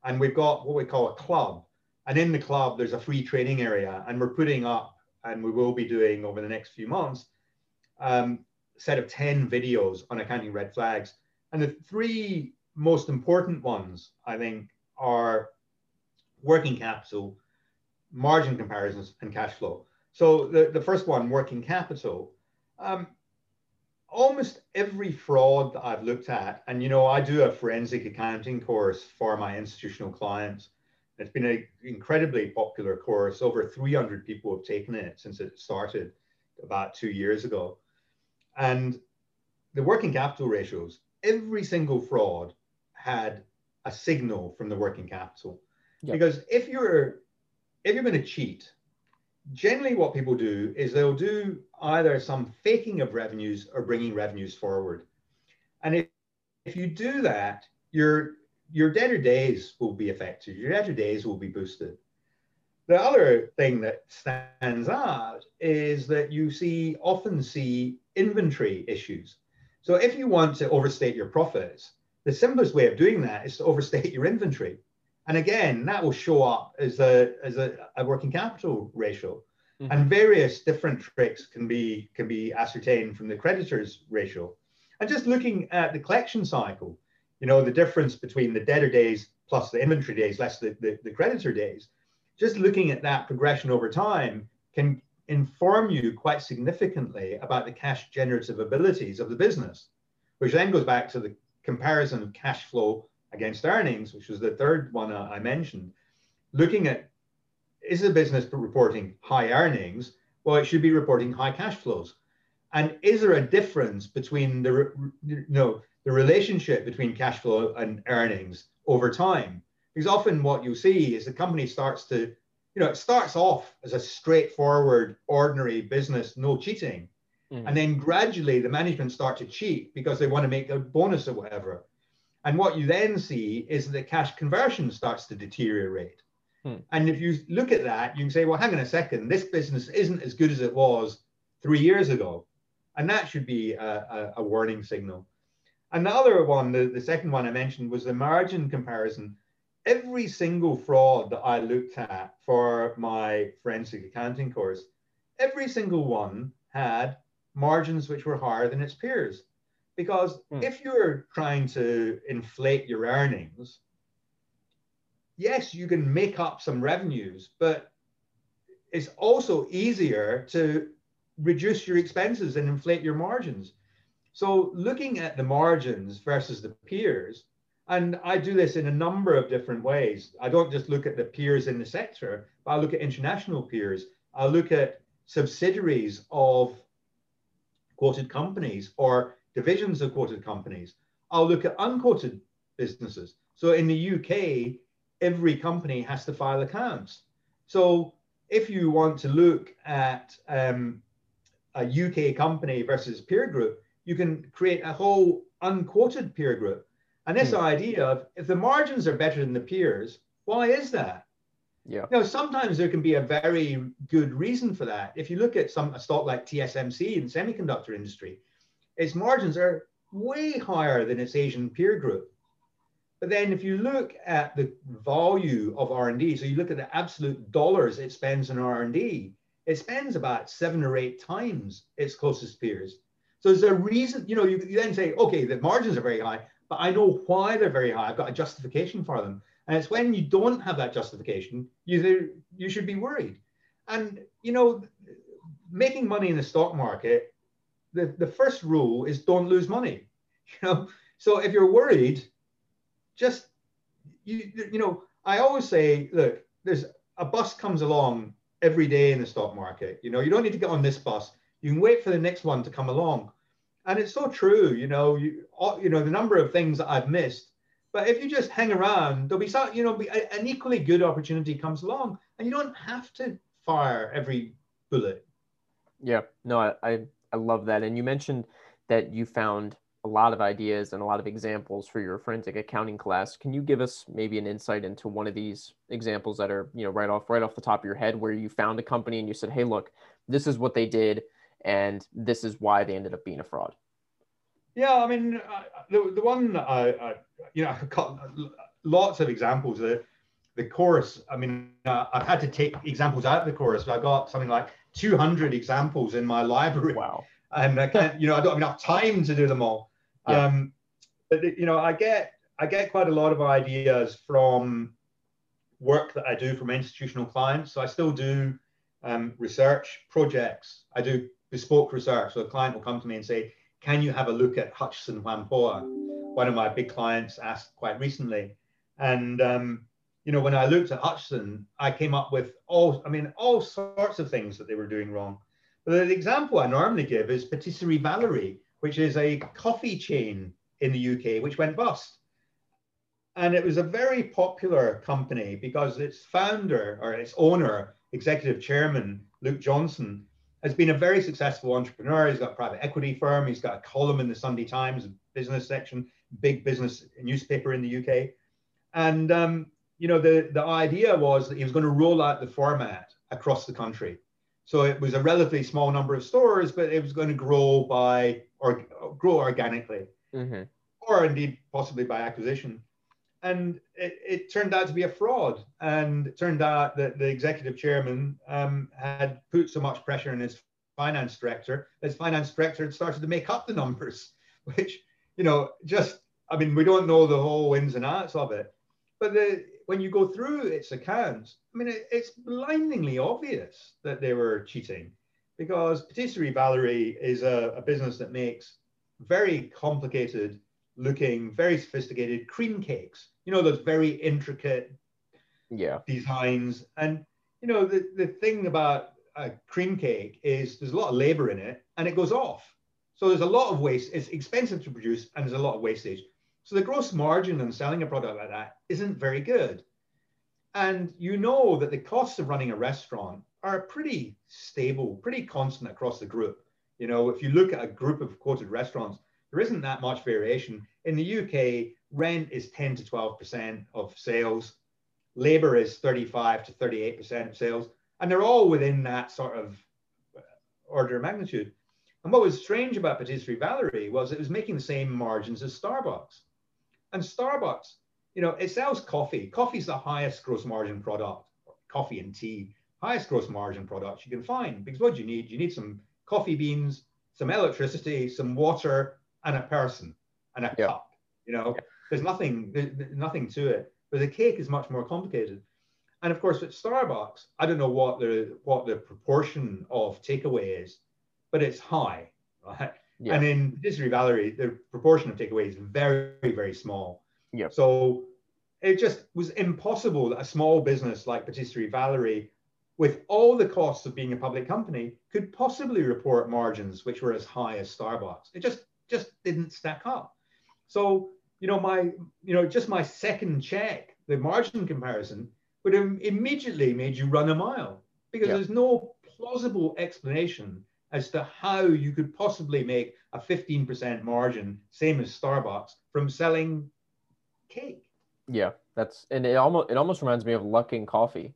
And we've got what we call a club. And in the club, there's a free training area, and we're putting up, and we will be doing over the next few months, um, set of 10 videos on accounting red flags. And the three most important ones, I think, are working capital, margin comparisons, and cash flow. So the, the first one, working capital. Um, almost every fraud that I've looked at, and you know, I do a forensic accounting course for my institutional clients. It's been an incredibly popular course. Over 300 people have taken it since it started about two years ago. And the working capital ratios, every single fraud had a signal from the working capital. Yep. Because if you're if you're going to cheat, generally what people do is they'll do either some faking of revenues or bringing revenues forward. And if, if you do that, your your debtor days will be affected. Your debtor days will be boosted. The other thing that stands out is that you see often see inventory issues. So if you want to overstate your profits, the simplest way of doing that is to overstate your inventory. And again, that will show up as a, as a, a working capital ratio. Mm-hmm. And various different tricks can be, can be ascertained from the creditors ratio. And just looking at the collection cycle, you know, the difference between the debtor days plus the inventory days less the, the, the creditor days, just looking at that progression over time can inform you quite significantly about the cash generative abilities of the business, which then goes back to the comparison of cash flow against earnings, which was the third one I mentioned, looking at is the business reporting high earnings? Well, it should be reporting high cash flows. And is there a difference between the you know the relationship between cash flow and earnings over time? Because often what you see is the company starts to, you know, it starts off as a straightforward, ordinary business, no cheating. Mm. And then gradually the management start to cheat because they want to make a bonus or whatever. And what you then see is that cash conversion starts to deteriorate. Hmm. And if you look at that, you can say, well, hang on a second, this business isn't as good as it was three years ago. And that should be a, a, a warning signal. And the other one, the, the second one I mentioned was the margin comparison. Every single fraud that I looked at for my forensic accounting course, every single one had margins which were higher than its peers. Because mm. if you're trying to inflate your earnings, yes, you can make up some revenues, but it's also easier to reduce your expenses and inflate your margins. So looking at the margins versus the peers, and I do this in a number of different ways. I don't just look at the peers in the sector, but I look at international peers. I look at subsidiaries of quoted companies or divisions of quoted companies. I'll look at unquoted businesses. So in the UK, every company has to file accounts. So if you want to look at um, a UK company versus peer group, you can create a whole unquoted peer group. And this hmm. idea of if the margins are better than the peers, why is that? Yeah. You know, sometimes there can be a very good reason for that. If you look at some a stock like TSMC in the semiconductor industry, its margins are way higher than its Asian peer group. But then if you look at the value of R&D, so you look at the absolute dollars it spends on R&D, it spends about seven or eight times its closest peers. So there's a reason, you know, you, you then say, okay, the margins are very high, but I know why they're very high. I've got a justification for them. And it's when you don't have that justification, you, you should be worried. And, you know, making money in the stock market the, the first rule is don't lose money. You know, so if you're worried, just you you know, I always say, look, there's a bus comes along every day in the stock market. You know, you don't need to get on this bus. You can wait for the next one to come along. And it's so true, you know, you you know, the number of things that I've missed. But if you just hang around, there'll be some, you know, an equally good opportunity comes along, and you don't have to fire every bullet. Yeah, no, I, I I love that. And you mentioned that you found a lot of ideas and a lot of examples for your forensic accounting class. Can you give us maybe an insight into one of these examples that are, you know, right off right off the top of your head where you found a company and you said, "Hey, look, this is what they did and this is why they ended up being a fraud." Yeah, I mean, uh, the, the one I, I, you know, lots of examples. The the course, I mean, uh, I've had to take examples out of the course. I've got something like 200 examples in my library. Wow. And I can't, you know, I don't have enough time to do them all. Yeah. Um, but you know, I get I get quite a lot of ideas from work that I do from institutional clients. So I still do um, research projects. I do bespoke research. So a client will come to me and say, "Can you have a look at Hutchison Whampoa?" One of my big clients asked quite recently, and um, you know, when I looked at Hutchison, I came up with all, I mean, all sorts of things that they were doing wrong. But the example I normally give is Patisserie Valerie, which is a coffee chain in the UK, which went bust. And it was a very popular company because its founder or its owner, executive chairman, Luke Johnson, has been a very successful entrepreneur. He's got a private equity firm. He's got a column in the Sunday Times business section, big business newspaper in the UK. And, um, you know, the, the idea was that he was going to roll out the format across the country. So it was a relatively small number of stores, but it was going to grow by or grow organically, mm-hmm. or indeed possibly by acquisition. And it, it, turned out to be a fraud. And it turned out that the executive chairman um, had put so much pressure on his finance director, his finance director had started to make up the numbers, which, you know, just, I mean, we don't know the whole ins and outs of it. But the, when you go through its accounts, I mean, it, it's blindingly obvious that they were cheating because Patisserie Valerie is a, a business that makes very complicated looking, very sophisticated cream cakes. You know, those very intricate yeah. designs. And, you know, the, the thing about a cream cake is there's a lot of labor in it and it goes off. So there's a lot of waste. It's expensive to produce and there's a lot of wastage. So the gross margin on selling a product like that isn't very good. And you know that the costs of running a restaurant are pretty stable, pretty constant across the group. You know, if you look at a group of quoted restaurants, there isn't that much variation. In the UK, rent is 10 to 12% of sales, labor is 35 to 38% of sales, and they're all within that sort of order of magnitude. And what was strange about Patisserie Valerie was it was making the same margins as Starbucks. And Starbucks, you know, it sells coffee. Coffee is the highest gross margin product, coffee and tea, highest gross margin products you can find. Because what do you need? You need some coffee beans, some electricity, some water, and a person and a yeah. cup. You know, yeah. there's nothing, there's nothing to it. But the cake is much more complicated. And of course, at Starbucks, I don't know what the what the proportion of takeaway is, but it's high, right? Yeah. And in Patisserie Valerie, the proportion of takeaway is very, very small. Yeah. So it just was impossible that a small business like Patisserie Valerie, with all the costs of being a public company, could possibly report margins which were as high as Starbucks. It just just didn't stack up. So you know my you know just my second check, the margin comparison would have immediately made you run a mile because yeah. there's no plausible explanation as to how you could possibly make a 15% margin, same as Starbucks, from selling cake. Yeah, that's and it almost it almost reminds me of Luckin Coffee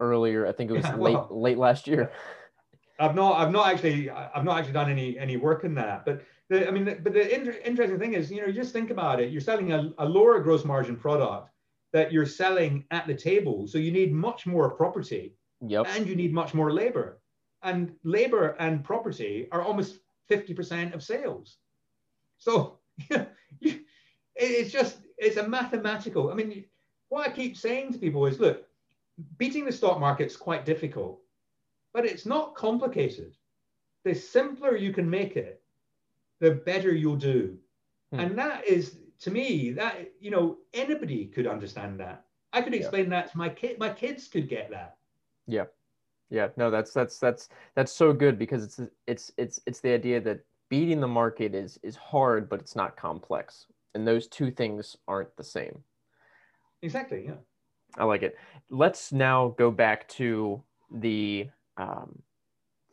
earlier. I think it was yeah, late well, late last year. I've not I've not actually I've not actually done any any work in that, but the, I mean, the, but the inter- interesting thing is, you know, you just think about it. You're selling a, a lower gross margin product that you're selling at the table, so you need much more property, yep. and you need much more labor and labor and property are almost 50% of sales. So it's just, it's a mathematical, I mean, what I keep saying to people is, look, beating the stock market's quite difficult, but it's not complicated. The simpler you can make it, the better you'll do. Hmm. And that is, to me, that, you know, anybody could understand that. I could explain yeah. that to my kid. My kids could get that. Yeah. Yeah, no, that's that's that's that's so good because it's it's it's it's the idea that beating the market is is hard, but it's not complex, and those two things aren't the same. Exactly. Yeah. I like it. Let's now go back to the um,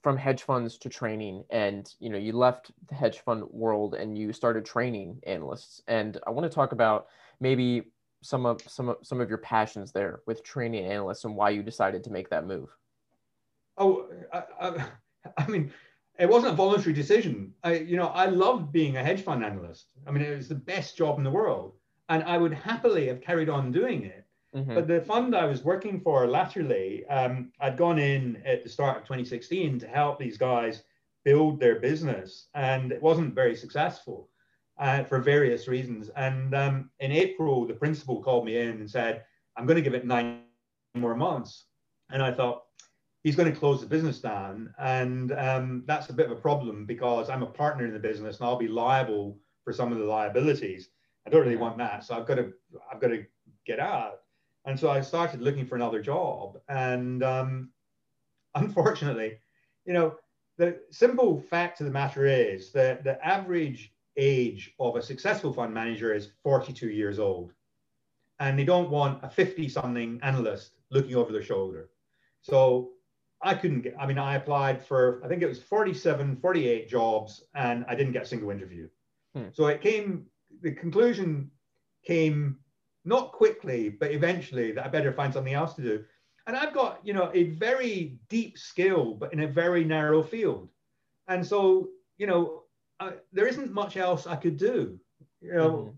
from hedge funds to training and you know you left the hedge fund world and you started training analysts and i want to talk about maybe some of some of some of your passions there with training analysts and why you decided to make that move oh i, I, I mean it wasn't a voluntary decision i you know i loved being a hedge fund analyst i mean it was the best job in the world and i would happily have carried on doing it Mm-hmm. But the fund I was working for latterly, um, I'd gone in at the start of 2016 to help these guys build their business, and it wasn't very successful uh, for various reasons. And um, in April, the principal called me in and said, "I'm going to give it nine more months." And I thought, he's going to close the business down, and um, that's a bit of a problem because I'm a partner in the business and I'll be liable for some of the liabilities. I don't really want that, so I've got to I've got to get out. And so I started looking for another job. And um, unfortunately, you know, the simple fact of the matter is that the average age of a successful fund manager is 42 years old. And they don't want a 50 something analyst looking over their shoulder. So I couldn't get, I mean, I applied for, I think it was 47, 48 jobs, and I didn't get a single interview. Hmm. So it came, the conclusion came not quickly, but eventually that I better find something else to do. And I've got, you know, a very deep skill, but in a very narrow field. And so, you know, I, there isn't much else I could do. You know, mm-hmm.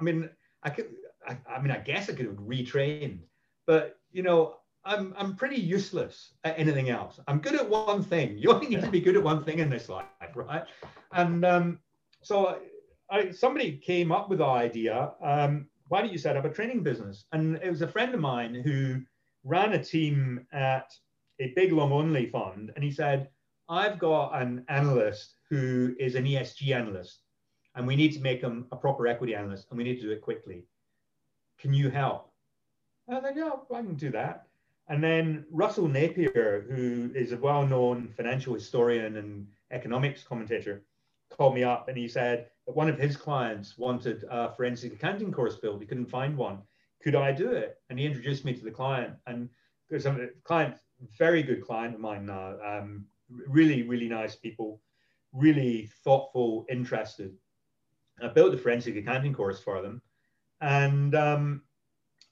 I mean, I could, I, I mean, I guess I could have retrained, but you know, I'm I'm pretty useless at anything else. I'm good at one thing. You only need to be good at one thing in this life, right? And um, so I, somebody came up with the idea. Um, why don't you set up a training business? And it was a friend of mine who ran a team at a big long only fund. And he said, I've got an analyst who is an ESG analyst, and we need to make him a proper equity analyst, and we need to do it quickly. Can you help? I said, yeah, I can do that. And then Russell Napier, who is a well known financial historian and economics commentator, called me up and he said, that one of his clients wanted a forensic accounting course built. He couldn't find one. Could I do it? And he introduced me to the client. And there's a client, very good client of mine now. Um, really, really nice people, really thoughtful, interested. I built a forensic accounting course for them. And um,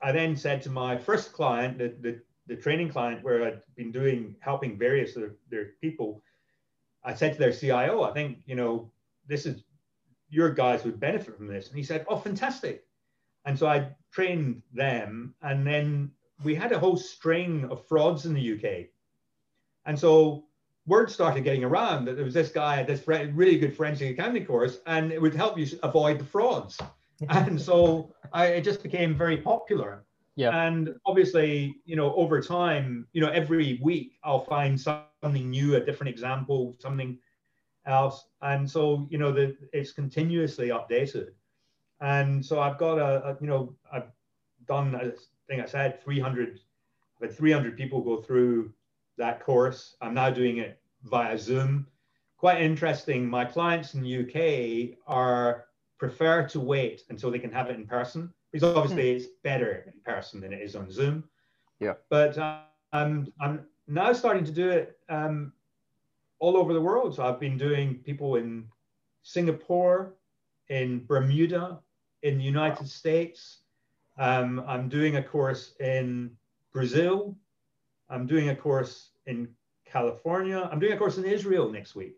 I then said to my first client, the, the, the, training client where I'd been doing, helping various of their, people, I said to their CIO, I think, you know, this is your guys would benefit from this. And he said, Oh, fantastic. And so I trained them. And then we had a whole string of frauds in the UK. And so word started getting around that there was this guy, this really good forensic accounting course, and it would help you avoid the frauds. and so I, it just became very popular. Yeah. And obviously, you know, over time, you know, every week I'll find something new, a different example, something else. And so, you know, the, it's continuously updated. And so I've got a, a, you know, I've done, I think I said 300, I've had 300 people go through that course. I'm now doing it via Zoom. Quite interesting. My clients in the UK are prefer to wait until they can have it in person because obviously hmm. it's better in person than it is on Zoom. Yeah. But um, I'm now starting to do it um, all over the world. So I've been doing people in Singapore, in Bermuda, in the United wow. States. Um, I'm doing a course in Brazil. I'm doing a course in California. I'm doing a course in Israel next week.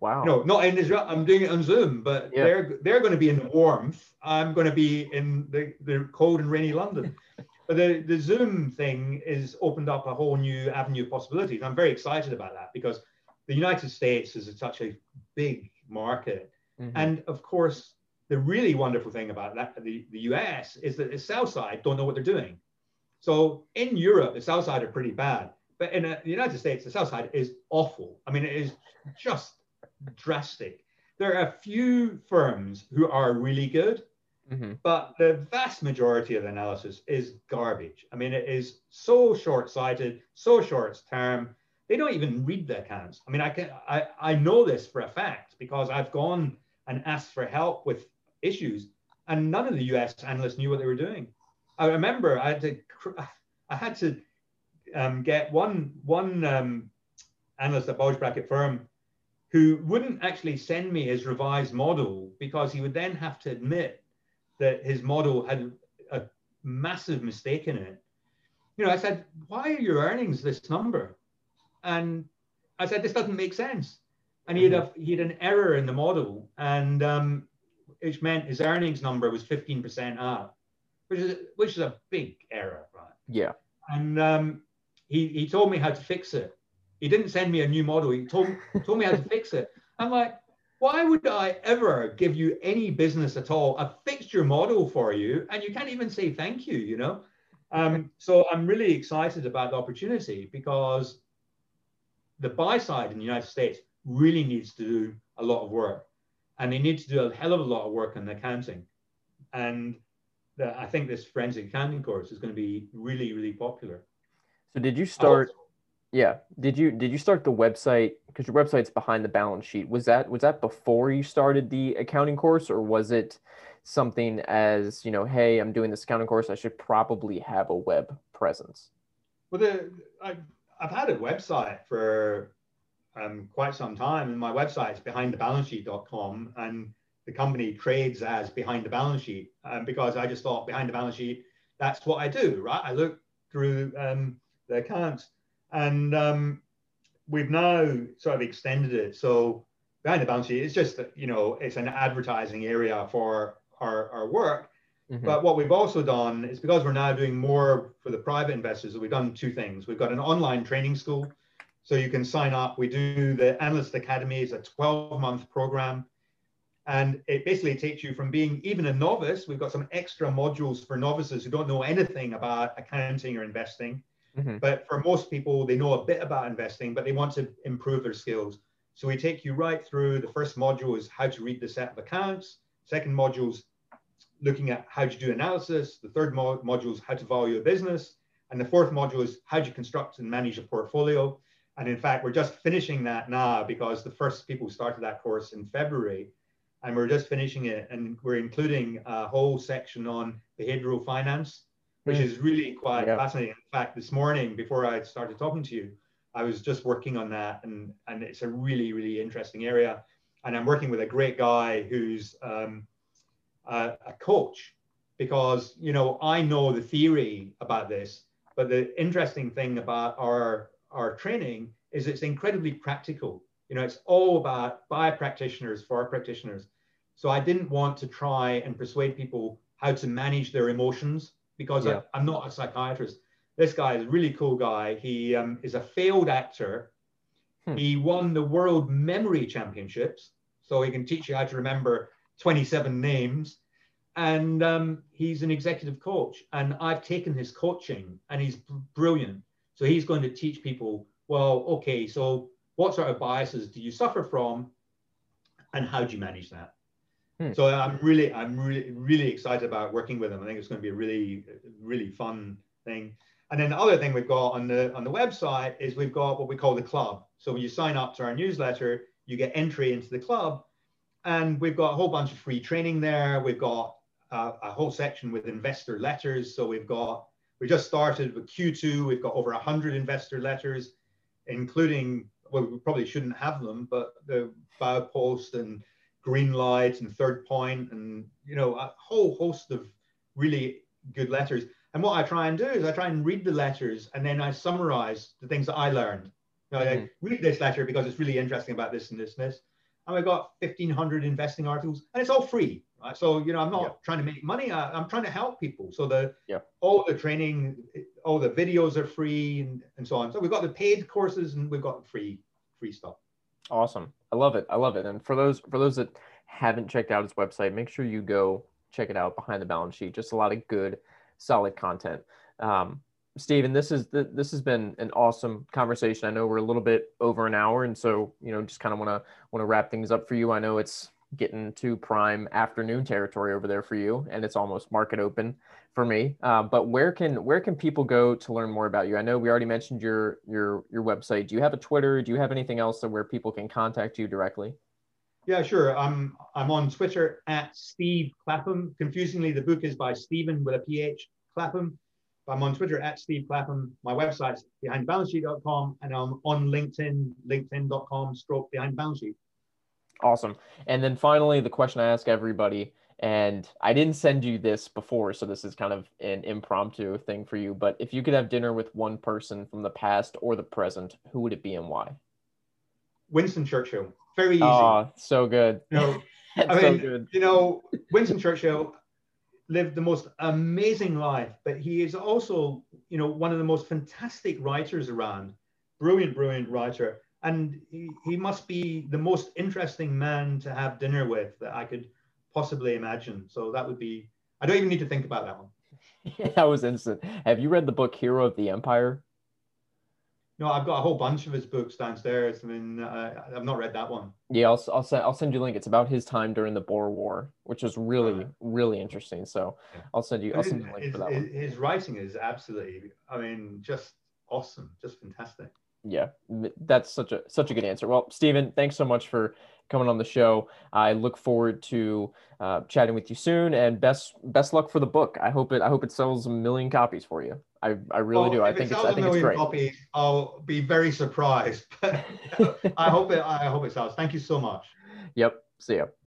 Wow. No, not in Israel. I'm doing it on Zoom, but yeah. they're they're going to be in the warmth. I'm going to be in the, the cold and rainy London. but the, the Zoom thing is opened up a whole new avenue of possibilities. I'm very excited about that because the United States is such a big market. Mm-hmm. And of course, the really wonderful thing about that, the, the US is that the sell side don't know what they're doing. So in Europe, the sell side are pretty bad. But in uh, the United States, the sell side is awful. I mean, it is just drastic. There are a few firms who are really good, mm-hmm. but the vast majority of the analysis is garbage. I mean, it is so short sighted, so short term they don't even read the accounts. I mean, I can I, I know this for a fact because I've gone and asked for help with issues, and none of the U.S. analysts knew what they were doing. I remember I had to I had to um, get one one um, analyst at bulge bracket firm who wouldn't actually send me his revised model because he would then have to admit that his model had a massive mistake in it. You know, I said, why are your earnings this number? And I said, this doesn't make sense. And he had, a, he had an error in the model, and um, which meant his earnings number was 15% up, which is, which is a big error, right? Yeah. And um, he, he told me how to fix it. He didn't send me a new model. He told, told me how to fix it. I'm like, why would I ever give you any business at all? I've fixed your model for you and you can't even say thank you, you know? Um, so I'm really excited about the opportunity because the buy side in the United States really needs to do a lot of work and they need to do a hell of a lot of work in accounting. And the, I think this forensic accounting course is going to be really, really popular. So did you start? Yeah. Did you did you start the website because your website's behind the balance sheet? Was that was that before you started the accounting course, or was it something as you know, hey, I'm doing this accounting course, I should probably have a web presence? Well, the, I, I've had a website for um, quite some time, and my website is behindthebalancesheet.com, and the company trades as behind the balance sheet um, because I just thought behind the balance sheet, that's what I do, right? I look through um, the accounts and um, we've now sort of extended it. So behind the balance sheet, it's just, you know, it's an advertising area for our, our work. Mm-hmm. But what we've also done is because we're now doing more for the private investors, we've done two things. We've got an online training school. So you can sign up. We do the Analyst Academy, it's a 12 month program. And it basically takes you from being even a novice. We've got some extra modules for novices who don't know anything about accounting or investing Mm-hmm. But for most people, they know a bit about investing, but they want to improve their skills. So we take you right through. The first module is how to read the set of accounts. Second module is looking at how to do analysis. The third mo- module is how to value a business. And the fourth module is how to construct and manage a portfolio. And in fact, we're just finishing that now because the first people started that course in February. And we're just finishing it. And we're including a whole section on behavioral finance which is really quite yeah. fascinating. In fact, this morning before I started talking to you, I was just working on that, and and it's a really really interesting area. And I'm working with a great guy who's um, a, a coach, because you know I know the theory about this, but the interesting thing about our our training is it's incredibly practical. You know, it's all about by practitioners for practitioners. So I didn't want to try and persuade people how to manage their emotions because yeah. I, am not a psychiatrist. This guy is a really cool guy. He um, is a failed actor. Hmm. He won the World Memory Championships, so he can teach you how to remember 27 names. And um, he's an executive coach, and I've taken his coaching, and he's brilliant. So he's going to teach people. Well, okay, so what sort of biases do you suffer from, and how do you manage that? Hmm. So I'm really, I'm really, really excited about working with them. I think it's going to be a really, really fun thing. And then the other thing we've got on the on the website is we've got what we call the club. So when you sign up to our newsletter, you get entry into the club, and we've got a whole bunch of free training there. We've got uh, a whole section with investor letters. So we've got we just started with Q2. We've got over 100 investor letters, including well, we probably shouldn't have them, but the Baupost and Greenlight and Third Point and you know a whole host of really good letters and what i try and do is i try and read the letters and then i summarize the things that i learned you know, mm-hmm. I read this letter because it's really interesting about this and this and this and i've got 1500 investing articles and it's all free right so you know i'm not yeah. trying to make money I, am trying to help people so the yeah. all the training all the videos are free and, and so on so we've got the paid courses and we've got free free stuff Awesome. I love it. I love it. And for those for those that haven't checked out his website, make sure you go check it out behind the balance sheet. Just a lot of good, solid content. Um, Stephen, this is this has been an awesome conversation. I know we're a little bit over an hour, and so you know, just kind of want to want to wrap things up for you. I know it's getting to prime afternoon territory over there for you, and it's almost market open for me. Uh, but where can where can people go to learn more about you? I know we already mentioned your your your website. Do you have a Twitter? Do you have anything else where people can contact you directly? Yeah, sure. I'm I'm on Twitter at Steve Clapham. Confusingly, the book is by Stephen with a PH Clapham. I'm on Twitter at Steve Clapham. My website's behindbalancesheet.com and I'm on LinkedIn, linkedin.com stroke behind balance sheet. Awesome. And then finally, the question I ask everybody, and I didn't send you this before, so this is kind of an impromptu thing for you. But if you could have dinner with one person from the past or the present, who would it be and why? Winston Churchill. Very easy. Oh, so good. You know, I so mean, good. you know, Winston Churchill lived the most amazing life, but he is also, you know, one of the most fantastic writers around. Brilliant, brilliant writer. And he, he must be the most interesting man to have dinner with that I could possibly imagine. So that would be, I don't even need to think about that one. that was instant. Have you read the book Hero of the Empire? No, I've got a whole bunch of his books downstairs. I mean, uh, I've not read that one. Yeah, I'll, I'll send I'll send you a link. It's about his time during the Boer War, which is really really interesting. So. I'll send you I'll send you a link his- for that his- one. his writing is absolutely, I mean, just awesome, just fantastic. Yeah, that's such a such a good answer. Well, Stephen, thanks so much for coming on the show. I look forward to uh, chatting with you soon, and best best luck for the book. I hope it I hope it sells a million copies for you. I, I really Well, do. I if it think it's I think it's million great. Copies, I'll be very surprised. I hope it. I hope it sells. Thank you so much. Yep. See ya.